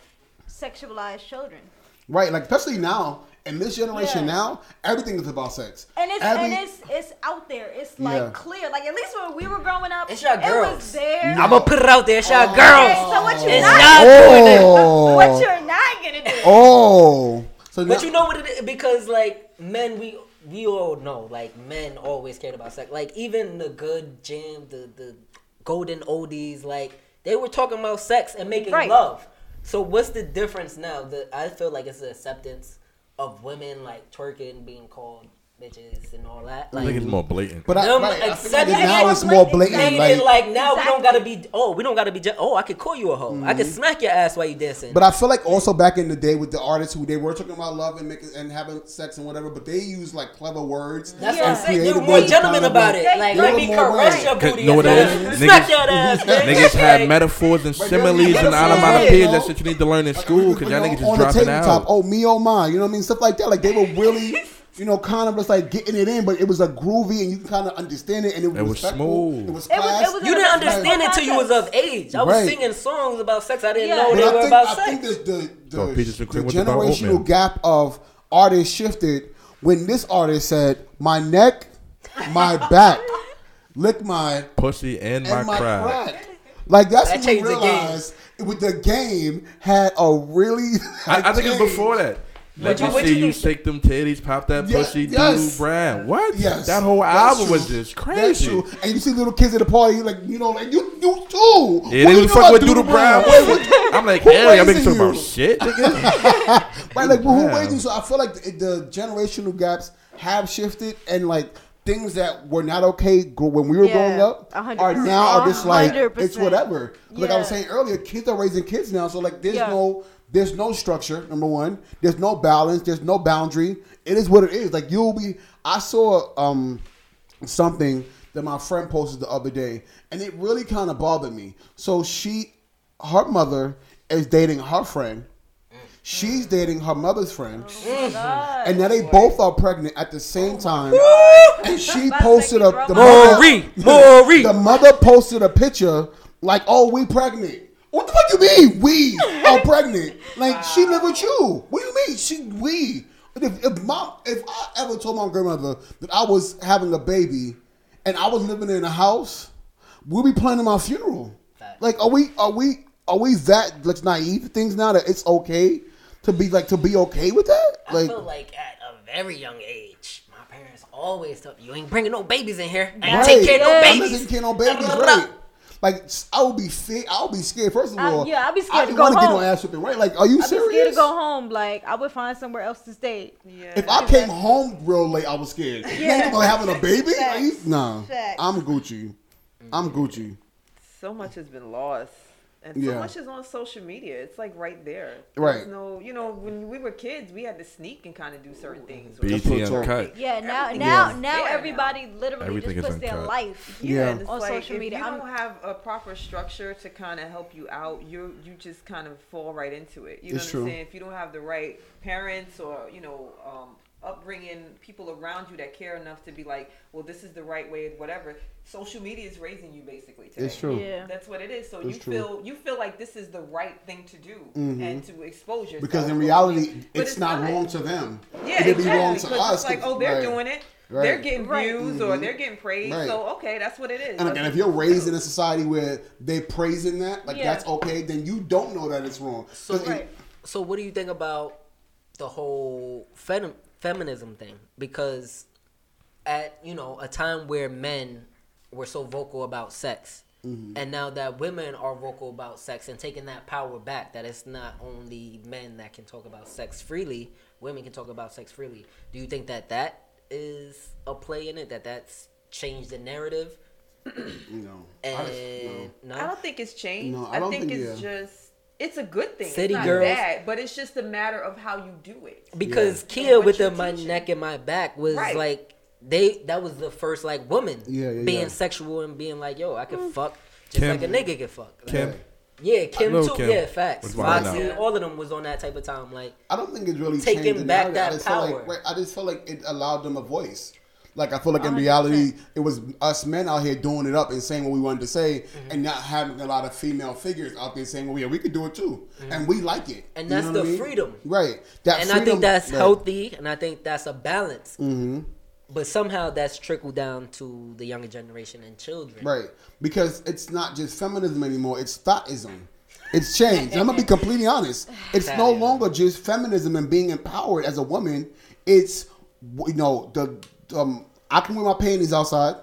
sexualize children. Right? Like, especially now in this generation, Yeah. now everything is about sex. And it's Every- and it's it's out there. It's like Yeah. clear. Like at least when we were growing up, It's your it girls. was there. I'm gonna put it out there. It's y'all oh. Okay, girls. so what you It's not y'all doing it. oh, what you're not gonna do? oh. So But now- you know what it is? Because, like, men, we we all know, like, men always cared about sex. Like, even the good jam, the, the golden oldies, like, they were talking about sex and making Right. love. So what's the difference now? The I feel like it's the acceptance of women like twerking, being called bitches and all that. I Like think it's more blatant. But I, Them right, I accept- like now it's more blatant. blatant. Like, like now we don't gotta be oh we don't gotta be just oh I could call you a hoe I could Mm-hmm. smack your ass while you dancing. but I feel like also back in the day with the artists who they were talking about love and making and having sex and whatever, but they use like clever words. That's Yeah. what I'm saying. You're more ways to gentleman kind of, about like- it. Like let me caress right. your Cause booty. know what it instead Smack Niggas- your ass. [LAUGHS] Niggas [LAUGHS] had metaphors and similes they're and saying, onomatopoeias you know? that you need to learn in school because y'all niggas just dropping out. oh me oh my, you know what I mean, stuff like that. Like they were really, [LAUGHS] you know, kind of just like getting it in, but it was a groovy and you can kind of understand it, and it was, It was smooth. It was It was- it was You didn't understand it till you was of age. I was Right. singing songs about sex. I didn't Yeah. know But they I were think, about I sex. think the the, the, Peaches and the Cream was about generational gap of artists shifted when this artist said, "My neck, my [LAUGHS] back, lick my Pussy and my, and my crack. crack." Like that's That when you changed the game. with the game had a really. I, I think it's [LAUGHS] changed. before that. Let you- me see you you shake them titties, pop that Yeah, pussy, yes. do brand. What? Yes, That whole that's album true. was just That's crazy. true. And you see little kids at the party, like you know, like you do too. Yeah, What they you was know fucking with Doodle Doodle Brown. I'm like, Who hell, y'all making talking about shit, nigga. [LAUGHS] Right, like, but who Damn. raised you? So I feel like the, the generational gaps have shifted, and like things that were not okay when we were Yeah, growing up a hundred are now are just like A hundred it's percent. whatever. Like I was saying earlier, kids are raising kids now, so like there's Yeah. no there's no structure. Number one, there's no balance. There's no boundary. It is what it is. Like you'll be. I saw um something that my friend posted the other day, and it really kind of bothered me. So she, her mother is dating her friend. She's dating her mother's friend, Oh, and now they both are pregnant at the same time. And she posted make a the throw mother, Maury, Maury. [LAUGHS] the mother posted a picture like, "Oh, we pregnant." What the fuck you mean? We [LAUGHS] are pregnant? Like she live with you? What do you mean? She we? If, if mom, if I ever told my grandmother that I was having a baby, and I was living in a house, we'll be planning my funeral. Facts. Like, are we? Are we? Are we that like naive things now that it's okay to be like to be okay with that? I Like, feel like at a very young age, my parents always told you ain't bringing no babies in here. Ain't right? take care of no Yeah. I'm not taking care of no babies, right? Like I would be fear, I would be scared. First of I- all, yeah, I'd be scared I to didn't go want to get no home. ass whipping, right? Like, are you I'd be serious? scared to go home. Like I would find somewhere else to stay. Yeah. If I came home real late, I was scared. Yeah. You about having a baby? Are you, nah, Facts. I'm Gucci. I'm Gucci. so much has been lost. And Yeah. so much is on social media. It's like right there. Right. There's no, you know, when we were kids, we had to sneak and kind of do certain things. That's BET what uncut. Yeah, now Everything now is now there everybody literally Everything just puts their life. Yeah, Yeah. On like social if media, you I'm- don't have a proper structure to kind of help you out, you you just kind of fall right into it. You know It's what. I'm saying? If you don't have the right parents or you know um, upbringing, people around you that care enough to be like, well, this is the right way, whatever. Social media is raising you basically. Today. It's true. Yeah. That's what it is. So It's you true. feel you feel like this is the right thing to do Mhm. and to expose yourself. Because in reality, But it's, not, wrong to them. Yeah, It'd be wrong to 'cause us. It's like, 'cause- oh, they're right. doing it. Right. They're getting Right. views or Mhm. they're getting praise. Right. So okay, that's what it is. And again, if you're raised in a society where they're praising that, like Yeah. that's okay, then you don't know that it's wrong. So, 'Cause it- so what do you think about the whole fem- feminism thing? Because at you know a time where men were so vocal about sex, Mm-hmm. and now that women are vocal about sex and taking that power back, that it's not only men that can talk about sex freely, women can talk about sex freely. Do you think that that is a play in it? That that's changed the narrative? you [CLEARS THROAT] know, And I, no. no, I don't think it's changed. No, I I, don't think, think- it's yeah. just it's a good thing. City it's not girls. bad, but it's just a matter of how you do it. because And Khia with the my teaching. neck and my back was Right. like they that was the first like woman Yeah, yeah, being yeah. sexual and being like yo I Mm. can fuck just Kim. like a nigga can fuck. Like, Kim, yeah, Kim know too. Kim. Yeah, facts. Foxy, all of them was on that type of time. Like I don't think it's really Taking changed back that I power. like right, I just felt like it allowed them a voice. Like I feel like in 100%. reality, it was us men out here doing it up and saying what we wanted to say, Mm-hmm. and not having a lot of female figures out there saying, "Well, yeah, we could do it too," and we like it. Mm-hmm. And You that's know the I mean? freedom. right? That and I think that's healthy and I think that's a balance. Mhm. But somehow that's trickled down to the younger generation and children. Right. Because it's not just feminism anymore, it's thotism. It's changed. I'm gonna be [LAUGHS] completely honest. It's no longer just feminism and being empowered as a woman. It's you know, the um I can wear my panties outside.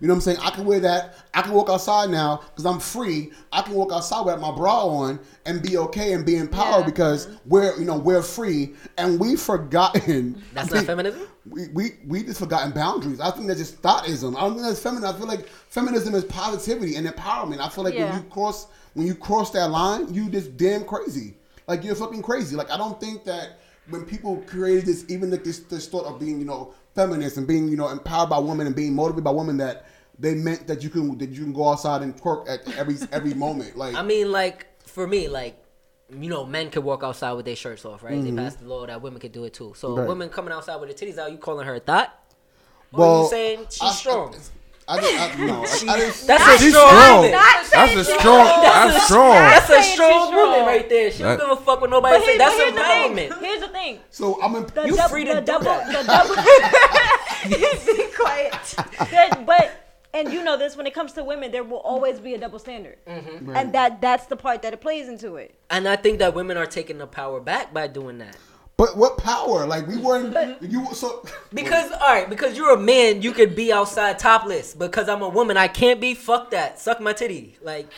You know what I'm saying? I can wear that. I can walk outside now because I'm free. I can walk outside with my bra on and be okay and be empowered Yeah. because we're you know we're free and we've forgotten. [LAUGHS] That's I not feminism? we, we we just forgotten boundaries. I think that's just thotism. I don't think that's feminism. I feel like feminism is positivity and empowerment. I feel like Yeah. when you cross when you cross that line, you just damn crazy. Like you're fucking crazy. Like I don't think that when people created this, even like this this thought of being you know feminist and being you know empowered by women and being motivated by women, that they meant that you can that you can go outside and twerk at every every moment. Like I mean, like for me, like you know, men could walk outside with their shirts off, right? They passed the law that women could do it too. So Mm-hmm. Right. women coming outside with their titties out, you calling her a thot? Or well, you saying she's I- strong? I, I, I, no, I, I just, That's a strong, strong. That's a strong. That's strong. That's a strong woman right there. She That- don't give a fuck what nobody But, say. here, That's but here's the empowerment. Here's the thing. so I'm in, The You dou- free to the do double, that. The double. [LAUGHS] [LAUGHS] Be quiet. But and you know this when it comes to women, there will always be a double standard, Mm-hmm. and that that's the part that it plays into it. And I think that women are taking the power back by doing that. But what power? Like we weren't. You so Because all right, because you're a man, you could be outside topless. Because I'm a woman, I can't be. Fuck that. Suck my titty. Like,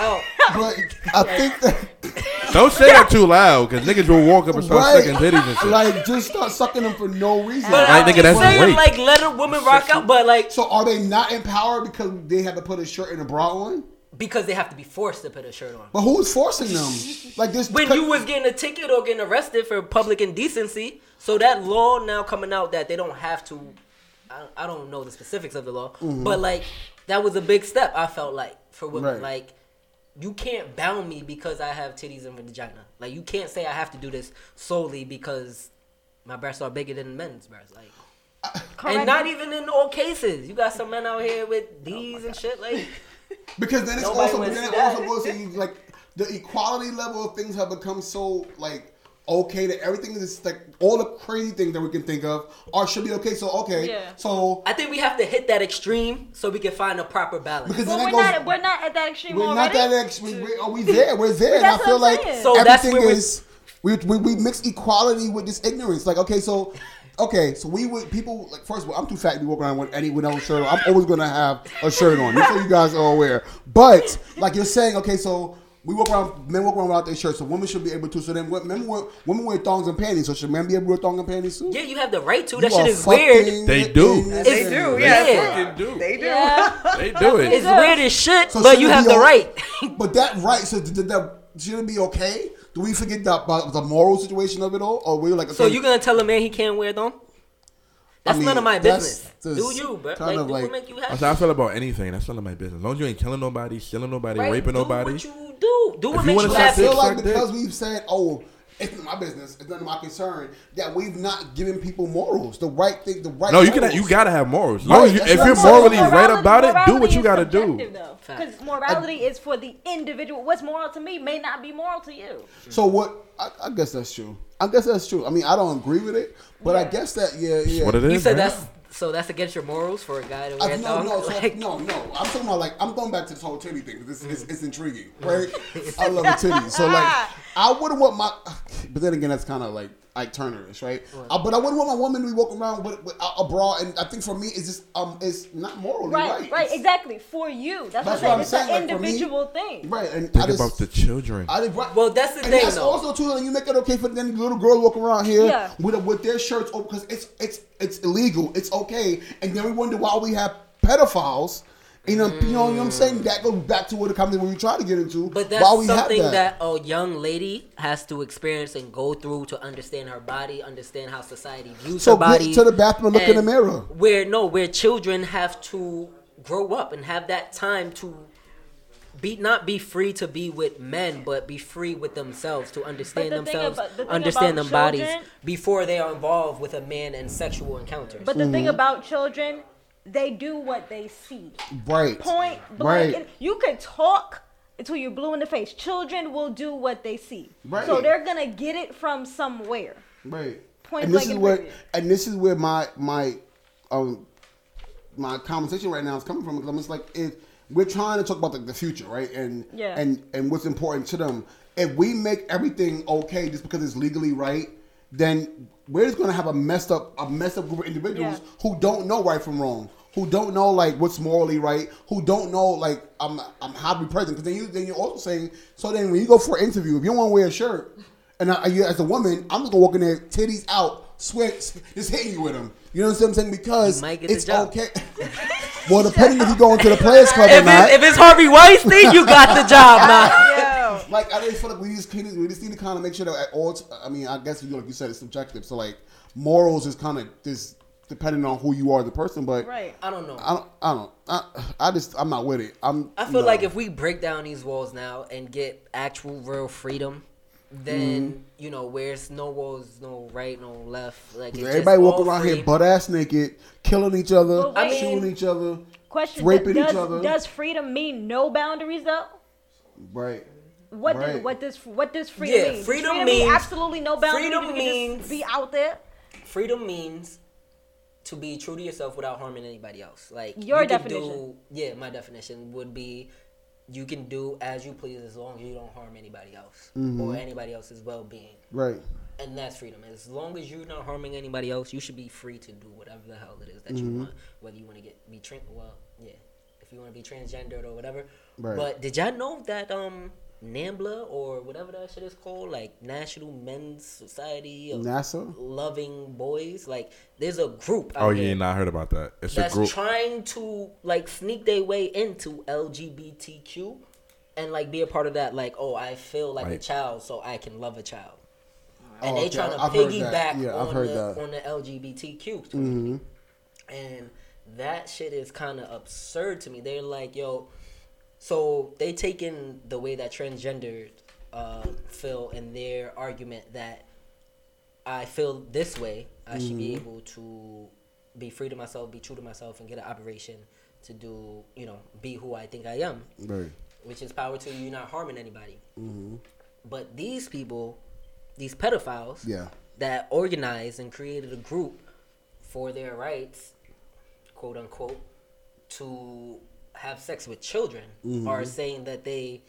oh, [LAUGHS] But I think that [LAUGHS] Don't say that too loud, because niggas will walk up and start right, sucking titties and shit. like just start sucking them for no reason. but Like, I'm nigga, just that's saying, rape. like, let a woman rock out. But like, so are they not empowered because they had to put a shirt and a bra on? Because they have to be forced to put a shirt on. But who's forcing them? Like this When you was getting a ticket or getting arrested for public indecency, so that law now coming out that they don't have to. I, I don't know the specifics of the law, Mm-hmm. but like that was a big step. I felt like for women, Right. like you can't bound me because I have titties and vagina. Like you can't say I have to do this solely because my breasts are bigger than men's breasts. Like Correct. and not even in all cases. You got some men out here with D's and shit. Like Because then it's Nobody also then it also goes to you, like the equality level of things have become so like okay that everything is like all the crazy things that we can think of are should be okay. So okay, Yeah. so I think we have to hit that extreme so we can find a proper balance. because But then we're that not. We're not at that extreme We're not that ex. We, we, are we there? We're there. and I feel like. So everything is we, we we mix equality with this ignorance. Like okay, so. Okay, so we would people like first of all, I'm too fat to be walking around with any with no shirt on. I'm always gonna have a shirt on, just so you guys are aware. But like you're saying, okay, so we walk around, men walk around without their shirts, so women should be able to. So then, what- men wear, women wear thongs and panties. So should men be able to wear thongs and panties too? yeah, you have the right to. That You shit is weird. They do. insane. They do, yeah. fucking do. They do. Yeah. They do it. It's weird as shit, So but you have the right. [LAUGHS] But that right, so did that should it be okay? Do we forget the, about the moral situation of it all, or we're like, so okay, you gonna tell a man he can't wear them? That's I mean, none of my business. Do you, bro? kind Like, of do like- make you That's happy? how I feel about anything. That's none of my business. As long as you ain't killing nobody, stealing nobody, Right? raping do nobody. what you do. Do what you makes wanna you suck I happy. feel like because we've said, oh, it's not my business, it's none of my concern, that we've not given people morals, the right thing, the right. No, you can. morals. You gotta have morals. As long Right, as you, if you're I'm saying. morally right about it, do what you gotta do. Because morality is for the individual. What's moral to me may not be moral to you. So what? I, I guess that's true. I guess that's true. I mean, I don't agree with it, but I guess that yeah, yeah. What it is? You said man. that's so that's against your morals for a guy to I, wear no, thongs? no, so, Like, no, no. I'm talking about like I'm going back to this whole titty thing. 'cause It's, it's, Mm. it's intriguing, right? [LAUGHS] I love the titties. So like, [LAUGHS] I wouldn't want my. But then again, that's kind of like Ike Turnerish, right? Uh, but I wouldn't want my woman to be walking around with, with a, a bra, and I think for me, it's just um, it's not morally Right, right. right, exactly. For you. That's, That's what I'm what saying. I'm saying, It's like, for an me- individual thing. Right, and Think I just, about the children. I did, right. Well, that's the and thing, that's though. also too. You make it okay for them little girls walking around here Yeah. with with their shirts open because it's it's it's illegal. It's okay, and then we wonder why we have pedophiles. You know, you know what I'm saying? That goes back to what the conversation we try to get into. But that's why we something have that. a young lady has to experience and go through to understand her body, understand how society views So her body. get to the bathroom and look in the mirror. Where no, where children have to grow up and have that time to be not be free to be with men, but be free with themselves to understand the themselves, about- the understand about them bodies before they are involved with a man and sexual encounters. But the Mm-hmm. thing about children, they do what they see. Right. Point blank. Right. You can talk until you're blue in the face. Children will do what they see. Right. So they're gonna get it from somewhere. Right. Point and this blank is and where period. and this is where my my um my conversation right now is coming from because I'm just like it, we're trying to talk about the, the future, right? And Yeah. and and what's important to them. If we make everything okay just because it's legally right, then we're just gonna have a messed up a messed up group of individuals Yeah. who don't know right from wrong. Who don't know like what's morally right? Who don't know like I'm I'm how to be present? Because then you then you're also saying so then when you go for an interview, if you don't want to wear a shirt, and I, you, as a woman, I'm just gonna walk in there, titties out, sweat, just hitting you with them. You know what I'm saying? Because You might get it's job. okay. [LAUGHS] well, depending if you go into the Players Club or if, not. it's, if it's Harvey Weinstein, you got the job now. [LAUGHS] like I just feel like we just kind of, we just need to kind of make sure that at all. T- I mean, I guess you like you said, it's subjective. So like morals is kind of this depending on who you are, the person. But Right. I don't know. I don't. I don't. I, I just. I'm not with it. I'm. I feel no. like if we break down these walls now and get actual real freedom, then Mm-hmm. you know where's no walls, no right, no left. Like it's everybody just walk around free. here butt ass naked, killing each other, But wait. shooting each other, Question: raping does, each other. does freedom mean no boundaries though? right. What Right. does what does what does freedom Yeah, mean? Does freedom mean means- absolutely no boundaries. freedom you can means- be out there. Freedom means to be true to yourself without harming anybody else. Like Your you definition. Do, yeah, my definition would be you can do as you please as long as you don't harm anybody else Mm-hmm. or anybody else's well being. Right. and that's freedom. As long as you're not harming anybody else, you should be free to do whatever the hell it is that Mm-hmm. you want. Whether you want to get be trans, well, yeah, if you want to be transgendered or whatever. Right. But did y'all know that um NAMBLA or whatever that shit is called, like National Men's Society of NASA. Loving Boys, like there's a group. Out Oh there yeah, nah, I heard about that. It's a that's group. trying to like sneak their way into LGBTQ and like be a part of that. Like, oh, I feel like a child, so I can love a child. And Oh, they okay. trying to I've heard piggyback that. Yeah, on heard the that. Mm-hmm. on the LGBTQ community, and that shit is kind of absurd to me. They're like, yo, So they take in the way that transgendered uh, feel in their argument that I feel this way. I should be able to be free to myself, be true to myself, and get an operation to do, you know, be who I think I am. Right. Which is power to you, you're not harming anybody. But these people, these pedophiles, Yeah. that organized and created a group for their rights, quote unquote, to have sex with children are mm-hmm. saying that they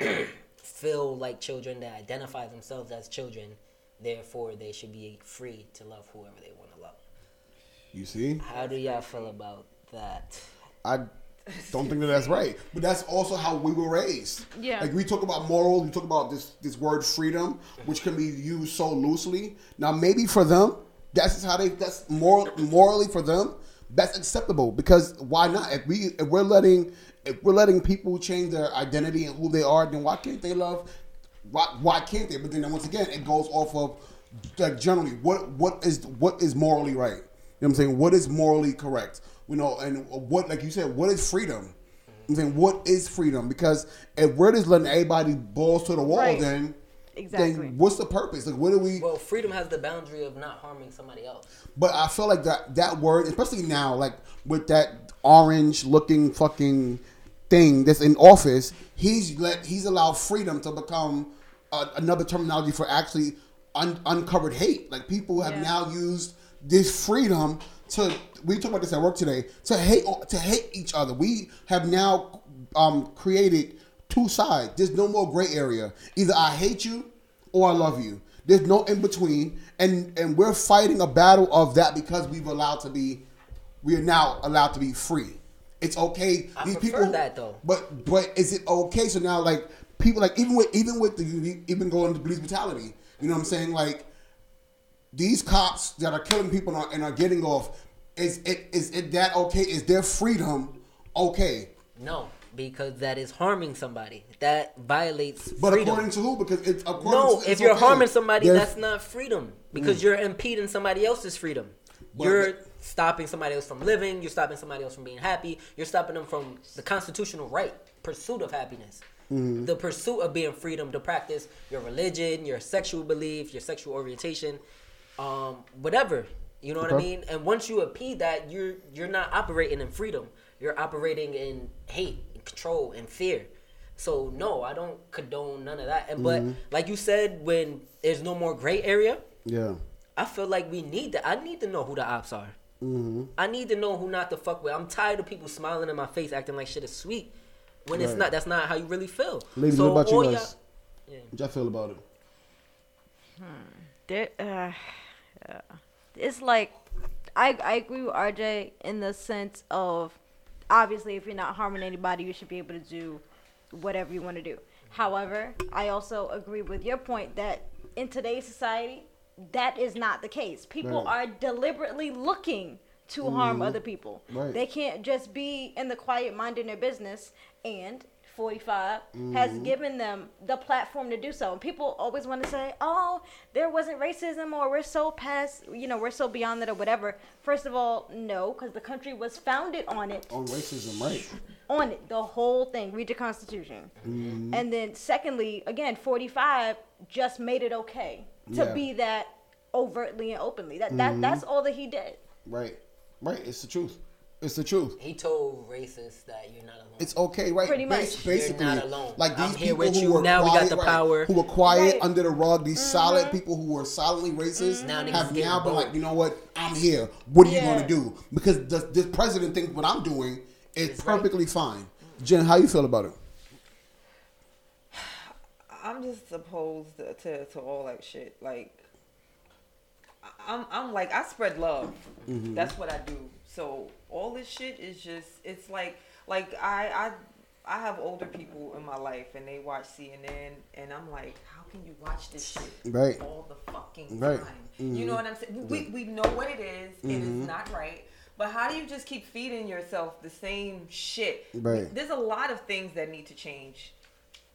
[CLEARS THROAT] feel like children that identify themselves as children, therefore they should be free to love whoever they want to love. You see, How do y'all feel about that? I don't think that that's right. But that's also how we were raised. Yeah. Like we talk about morals, we talk about this this word freedom, which can be used so loosely. Now maybe for them, that's just how they that's moral morally for them, that's acceptable because why not? If we if we're letting if we're letting people change their identity and who they are, then why can't they love? Why why can't they? But then once again, it goes off of like generally what what is what is morally right. You know what I'm saying? What is morally correct? You know, and what like you said, what is freedom? I'm saying what is freedom? Because if we're just letting everybody balls to the wall, Right. then Exactly. then what's the purpose? Like, what do we? Well, freedom has the boundary of not harming somebody else. But I feel like that that word, especially now, like with that orange looking fucking thing that's in office, he's let he's allowed freedom to become uh, another terminology for actually un- uncovered hate. Like people have Yeah. now used this freedom to. We talked about this at work today to hate to hate each other. We have now um, created two sides. There's no more gray area. Either I hate you or I love you. There's no in between, and and we're fighting a battle of that because we've allowed to be, we are now allowed to be free. It's okay. I These prefer people that, though. But but is it okay? So now like people like even with even with the even going to police brutality, you know what I'm saying? Like these cops that are killing people and are, and are getting off, is it is it that okay? Is their freedom okay? No, because that is harming somebody. That violates But freedom. according to who? Because it's according to No, to, if you're okay. harming somebody, There's- that's not freedom because you're impeding somebody else's freedom. But- you're stopping somebody else from living. You're stopping somebody else from being happy. You're stopping them from the constitutional right, pursuit of happiness, Mm-hmm. the pursuit of being freedom to practice your religion, your sexual belief, your sexual orientation, um, whatever. You know what I mean? And once you impede that, you're you're not operating in freedom. You're operating in hate, control, and fear. So no, I don't condone none of that. And but Mm-hmm. like you said, when there's no more gray area, yeah. I feel like we need that. I need to know who the ops are. Mm-hmm. I need to know who not to fuck with. I'm tired of people smiling in my face, acting like shit is sweet, when it's not. That's not how you really feel. Ladies, what about you all guys? y'all- Yeah. What y'all feel about it? There, uh, yeah. it's like I I agree with RJ in the sense of obviously if you're not harming anybody, you should be able to do whatever you want to do. However, I also agree with your point that in today's society, that is not the case. People Right. are deliberately looking to harm mm-hmm. other people. Right. They can't just be in the quiet minding their business and 45 has given them the platform to do so. And people always want to say, "Oh, there wasn't racism or we're so past, you know, we're so beyond it or whatever." First of all, no, cuz the country was founded on it On racism, right? on it, the whole thing. Read the Constitution. Mm-hmm. And then, secondly, again, 45 just made it okay to Yeah. be that overtly and openly. That Mm-hmm. that that's all that he did. Right. Right. It's the truth. It's the truth. He told racists that you're not alone. It's okay, right? Pretty Bas- much. Basically, You're not alone. like I'm these here people with who you. were Now we got quiet, the right, power. who were quiet Right. Mm-hmm. under the rug, these solid people who were silently racist, Now niggas have getting now been like, you know what? I'm here. What are you going to do? Because the, this president thinks what I'm doing is It's right. perfectly fine. Jen, how you feel about it? I'm just opposed to, to, to all that shit. Like, I- I'm, I'm like, I spread love. That's what I do. So all this shit is just, it's like, like I, I, I have older people in my life and they watch CNN and I'm like, how can you watch this shit Right. all the fucking Right. time? You know mm-hmm. what I'm saying? We, we know what it is. It is mm-hmm. not right. But how do you just keep feeding yourself the same shit? Right. There's a lot of things that need to change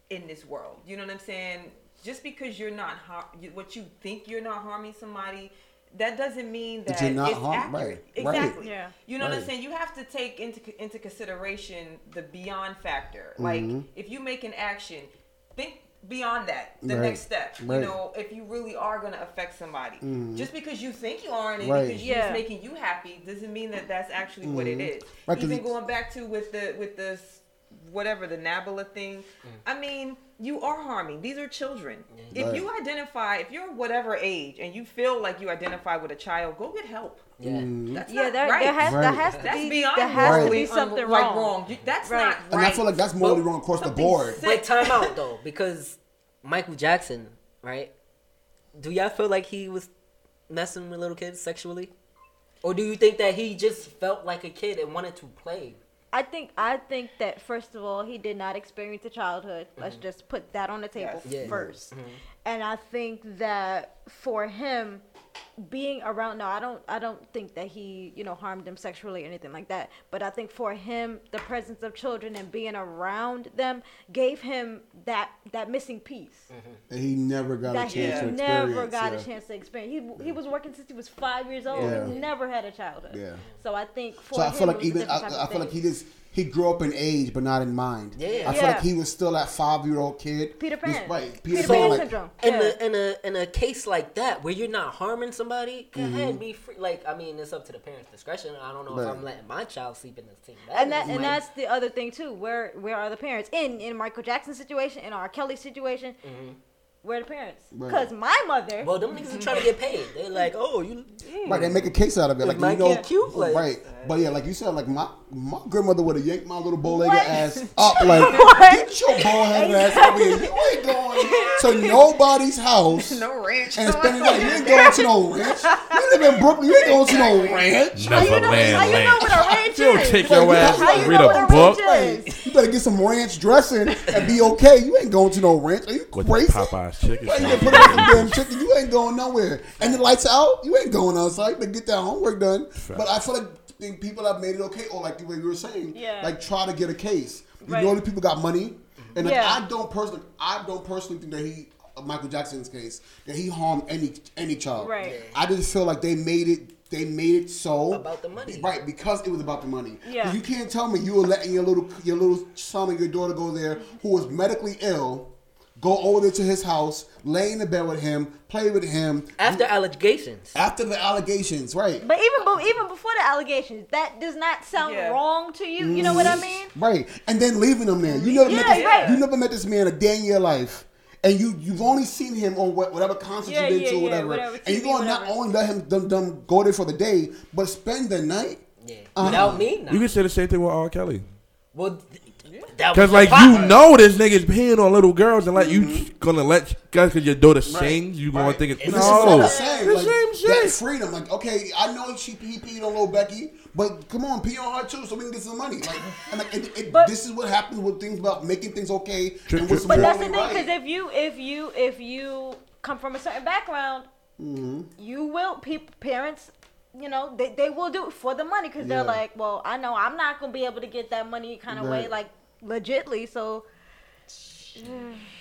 in this world. You know what I'm saying? Just because you're not har- what you think you're not harming somebody that doesn't mean That that, you're not it's harm- accurate. right, right. Exactly. Yeah. You know what I'm saying? You have to take into into consideration the beyond factor. Like Mm-hmm. if you make an action, think beyond that. The Right. next step. Right. You know, if you really are going to affect somebody, just because you think you are and Right. because Yeah. it's making you happy doesn't mean that that's actually what it is. Mm-hmm. Right, 'cause Even going back to with the with this whatever the Nabila thing. I mean, you are harming. These are children. If Right. you identify, if you're whatever age and you feel like you identify with a child, go get help. Yeah. Mm-hmm. That's Yeah, not there, right. there has Right. there has to That's be beyond there has to be something un- like wrong. wrong. You- That's Right. not right. And I feel like that's morally wrong across the board. sick. But time out though, because Michael Jackson, right? Do y'all feel like he was messing with little kids sexually, or do you think that he just felt like a kid and wanted to play? I think I think that first of all, he did not experience a childhood. Let's mm-hmm. just put that on the table Yes. Yeah. 1st mm-hmm. And I think that for him being around no, I don't I don't think that he, you know, harmed them sexually or anything like that. But I think for him the presence of children and being around them gave him that that missing piece. Mm-hmm. And he never got a chance he to experience. never got yeah. a chance to experience. He, he was working since he was five years old. Yeah. He never had a childhood. Yeah. So I think for So I him, feel like even I, I feel like he just he grew up in age but not in mind. Yeah. I feel Yeah. like he was still that five year old kid. Peter Just- Pan. right. Peter, Peter, Pan Pan. Like, syndrome. In yeah. a in a in a case like that where you're not harming somebody, go Mm-hmm. ahead, be free. Like I mean, it's up to the parents' discretion. I don't know if I'm letting my child sleep in the same bed. and that and my- that's the other thing too. Where where are the parents in in Michael Jackson's situation, in R. Kelly's situation? Where are the parents? Right. Because my mother, well, them niggas are trying to get paid. They're like, [LAUGHS] oh, you. Right, they make a case out of it. Like my you know, cute, like- right? But yeah, like you said, like my my grandmother would have yanked my little bow-legged ass up, like [LAUGHS] What? get your bald-headed ass over here. You ain't going to nobody's house [LAUGHS] no ranch. and spending like you ain't going to no ranch. You live in Brooklyn, you ain't going to no ranch. how you know, Neverland how you know what a ranch You'll is? take your Like, ass, how you read know a a book ranch is? You better get some ranch dressing and be okay. You ain't going to no ranch. Are you with the crazy? Chicken. Right, you sandwich. put on some damn chicken. You ain't going nowhere. And the lights out. You ain't going outside. You better get that homework done. But I feel like think people have made it okay, or like the way you were saying, Yeah. like try to get a case. You Right. know, the people got money, and like, Yeah. I don't personally, I don't personally think that he, uh, Michael Jackson's case, that he harmed any any child. Right. I just feel like they made it. They made it so About the money. right? Because it was about the money. Yeah. You can't tell me you were letting your little your little son or your daughter go there who was medically ill, go over there to his house, lay in the bed with him, play with him. After allegations. After the allegations, right? But even be- even before the allegations, that does not sound Yeah. wrong to you. You know what I mean? Right, and then leaving him there. You never met Yeah, this. right. You never met this man a day in your life, and you you've only seen him on what, whatever concert Yeah, you've been yeah, to, yeah, whatever. whatever, and you're gonna not only let him them, them go there for the day, but spend the night. Yeah. Uh-huh. Without me, nah. You can say the same thing with R. Kelly. well, th- that was Cause like you know this nigga's peeing on little girls and like you gonna let guys cause your daughter sings, you gonna Right. think it's It's This is what I'm no. The Like, same that shit. freedom. Like, okay, I know she he peed on little Becky, but come on, pee on her too, so we can get some money. Like, and like, it, it, But- this is what happens with things about making things okay True, and true. what's But that's the thing, because right. if you if you if you come from a certain background, Mm-hmm. you will people parents. You know, they, they will do it for the money because Yeah. they're like, well, I know I'm not gonna be able to get that money kind of way, like legitly. So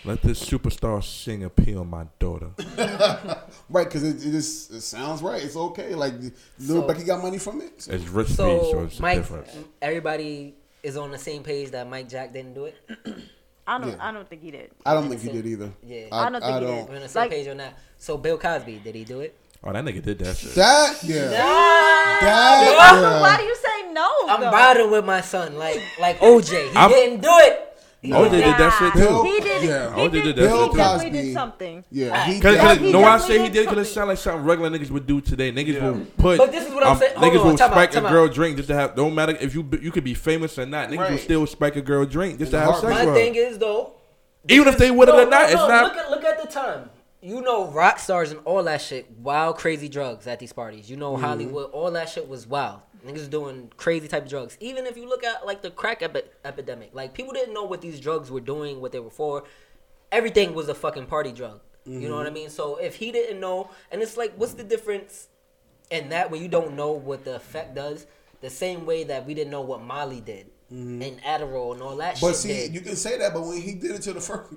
Let this superstar singer pee on my daughter. [LAUGHS] right, because it, it just it sounds right. It's okay. Like little So- Becky got money from it. So, It's rich speech, so So it's Mike, difference. everybody is on the same page that Mike Jack didn't do it. [CLEARS THROAT] I don't Yeah. I don't think he did. I don't think he did either. Yeah. I don't think he did. We're on the same Like- page on that. So Bill Cosby, did he do it? Oh, that nigga did that shit. That yeah. [LAUGHS] Why, That why do you say no? I'm though? riding with my son, like like [LAUGHS] OJ. He I'm- didn't do it. OJ did that shit Bill- too. He did. Yeah. He OJ did. did that he shit too. definitely Cosby. did something. Yeah, he Cause, cause he no, I say he did did because it something. sound like something regular niggas would do today. Niggas will put. But this is what I'm um, saying. Hold Niggas on, will time out, spike time a out. girl drink just to have. Don't matter if you you could be famous or not. Niggas will still spike a girl drink just In to have heartbeat. sex My thing is though, Even if they would have no, or not, no, it's no, not. Look at look at the time. You know, rock stars and all that shit, wild, crazy drugs at these parties. You know, Hollywood, all that shit was wild. Niggas doing crazy type of drugs. Even if you look at like the crack epi- epidemic, like people didn't know what these drugs were doing, what they were for. Everything was a fucking party drug. You know what I mm-hmm. mean? So if he didn't know, and it's like, what's the difference in that when you don't know what the effect does? The same way that we didn't know what Molly did mm-hmm. and Adderall and all that shit. But see, did. you can say that, but when he did it to the first,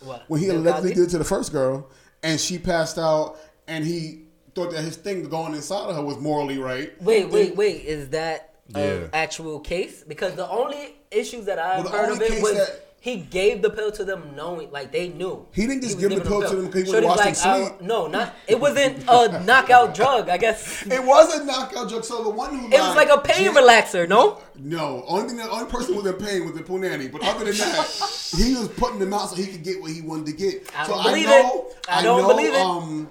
What? when he allegedly did it to the first girl, and she passed out, and he thought that his thing going inside of her was morally right. Wait, wait, wait. Is that an Yeah. actual case? Because the only issues that I've Well, heard of it was that- he gave the pill to them knowing, like they knew. He didn't just was give the giving pill to them 'cause he was wanted to watch them I- sleep. no, not. It wasn't a [LAUGHS] knockout drug. I guess [LAUGHS] It was a knockout joke. So the one who it was like a pain relaxer. No. No, only thing, the only person who was in pain was the Punani. But other than that, he was putting them out so he could get what he wanted to get. I so I know, it. I don't know, believe it. Um,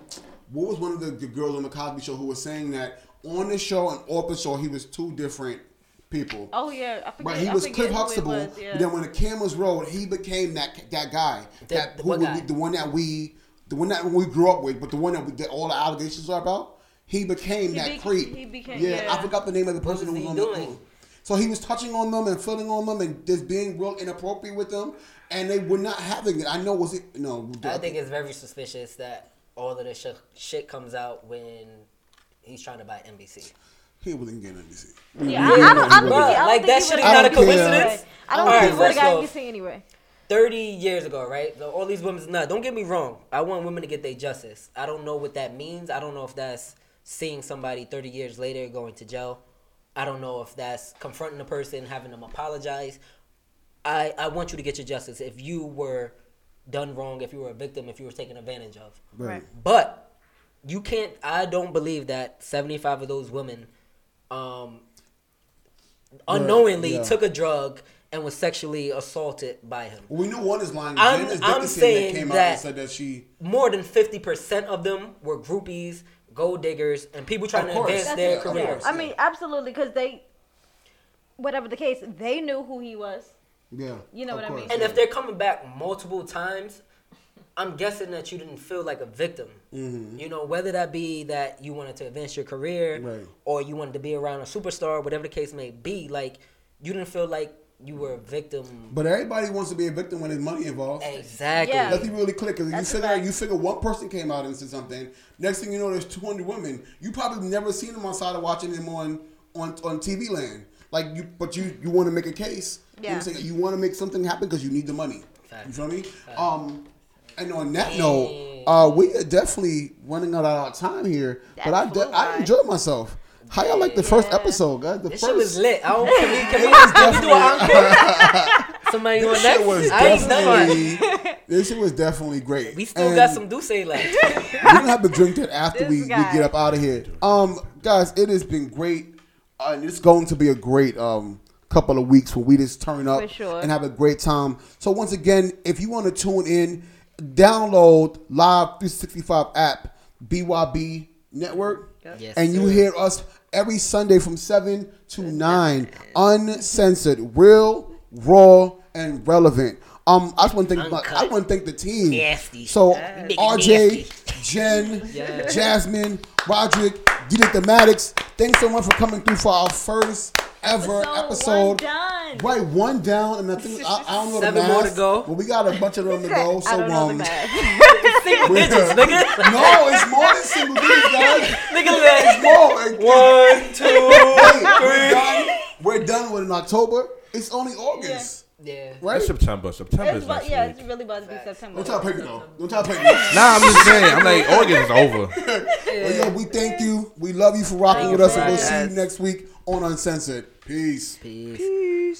What was one of the, the girls on the Cosby Show who was saying that on the show and off the show he was two different people. Oh yeah, I forget. Right, he I was forget Cliff who it Huxtable. was, yeah. But then when the cameras rolled, he became that that guy. The- that the who would guy? be the one that we, the one that we grew up with, but the one that, we, that all the allegations are about. He became He that be- creep. he became- yeah, yeah. I forgot the name of the person was who was he on doing? the. So he was touching on them and feeling on them and just being real inappropriate with them, and they were not having it. I know was it no. I think it's very suspicious that all of this sh- shit comes out when he's trying to buy NBC. he wasn't getting NBC. Yeah, I, I don't, I don't think, Bruh, I don't like, think that he shit is not a coincidence. anyway. I don't Alright, think he would have got NBC anyway. 30 years ago, right? So all these women's not. Don't get me wrong. I want women to get their justice. I don't know what that means. I don't know if that's seeing somebody 30 years later going to jail. I don't know if that's confronting a person, having them apologize. I, I want you to get your justice if you were done wrong, if you were a victim, if you were taken advantage of. Right. But you can't. I don't believe that seventy-five of those women, um, unknowingly yeah. took a drug and was sexually assaulted by him. Well, we knew one is lying. I'm- Janice I'm Dickinson saying that came out and said that she. More than fifty percent of them were groupies, gold diggers, and people trying Of to course. advance That's their it. careers. I mean, absolutely, because they, whatever the case, they knew who he was. Yeah. You know of what I mean? And yeah. if they're coming back multiple times, I'm guessing that you didn't feel like a victim. Mm-hmm. You know, whether that be that you wanted to advance your career Right. or you wanted to be around a superstar, whatever the case may be, like you didn't feel like you were a victim. But everybody wants to be a victim when there's money involved. Exactly. Yeah. Let's really clear because you That's a figure fact. you figure one person came out and said something. Next thing you know, there's 200 women. You probably never seen them outside of watching them on on on TV land. Like you, but you you want to make a case. You, know what I'm Yeah. you want to make something happen because you need the money. Fact. You feel me? Um, and on that note, uh, we are definitely running out of our time here. but I That de- I by. enjoyed myself. How y'all like the first Yeah. episode, guys? The This first shit was lit. I don't, can we, [LAUGHS] can we, can we do an encore? [LAUGHS] Somebody on This next? shit was I ain't done yet. definitely. [LAUGHS] this shit was definitely great. We still And- got some D'ussé left. We're gonna have to drink that after This we, we get up out of here. Um, guys, it has been great, uh, and it's going to be a great um couple of weeks where we just turn up sure. and have a great time. So once again, if you want to tune in, download Live 365 app, BYB Network, Yes, and you hear us every Sunday from seven to nine, uncensored, real, raw, and relevant. Um, I just want to thank my, I want to thank the team. Nasty. So You make it RJ, nasty. Jen, [LAUGHS] Yeah. Jasmine, Roderick, DJ Thematics. Thanks so much for coming through for our first ever Episode episode. one done. Right, one down, and I think I, I don't know Seven the math, more to go. But we got a bunch of them to [LAUGHS] go. So I don't know the um, math. [LAUGHS] Single digits, nigga. no, it's more than single digits, guys. Nigga, like, More. It- one, two, we're done. We're done with in October. It's only August, Yeah. Right? It's September. September It's is about, next yeah, week. it's really about to be September. Don't try to pick me though. Don't try to pick me. Nah, I'm just saying. I'm like August is over. [LAUGHS] Well, yo, we thank you. We love you for rocking Thank with you us, for and we'll see you us. next week on Uncensored. Peace. Peace. Peace.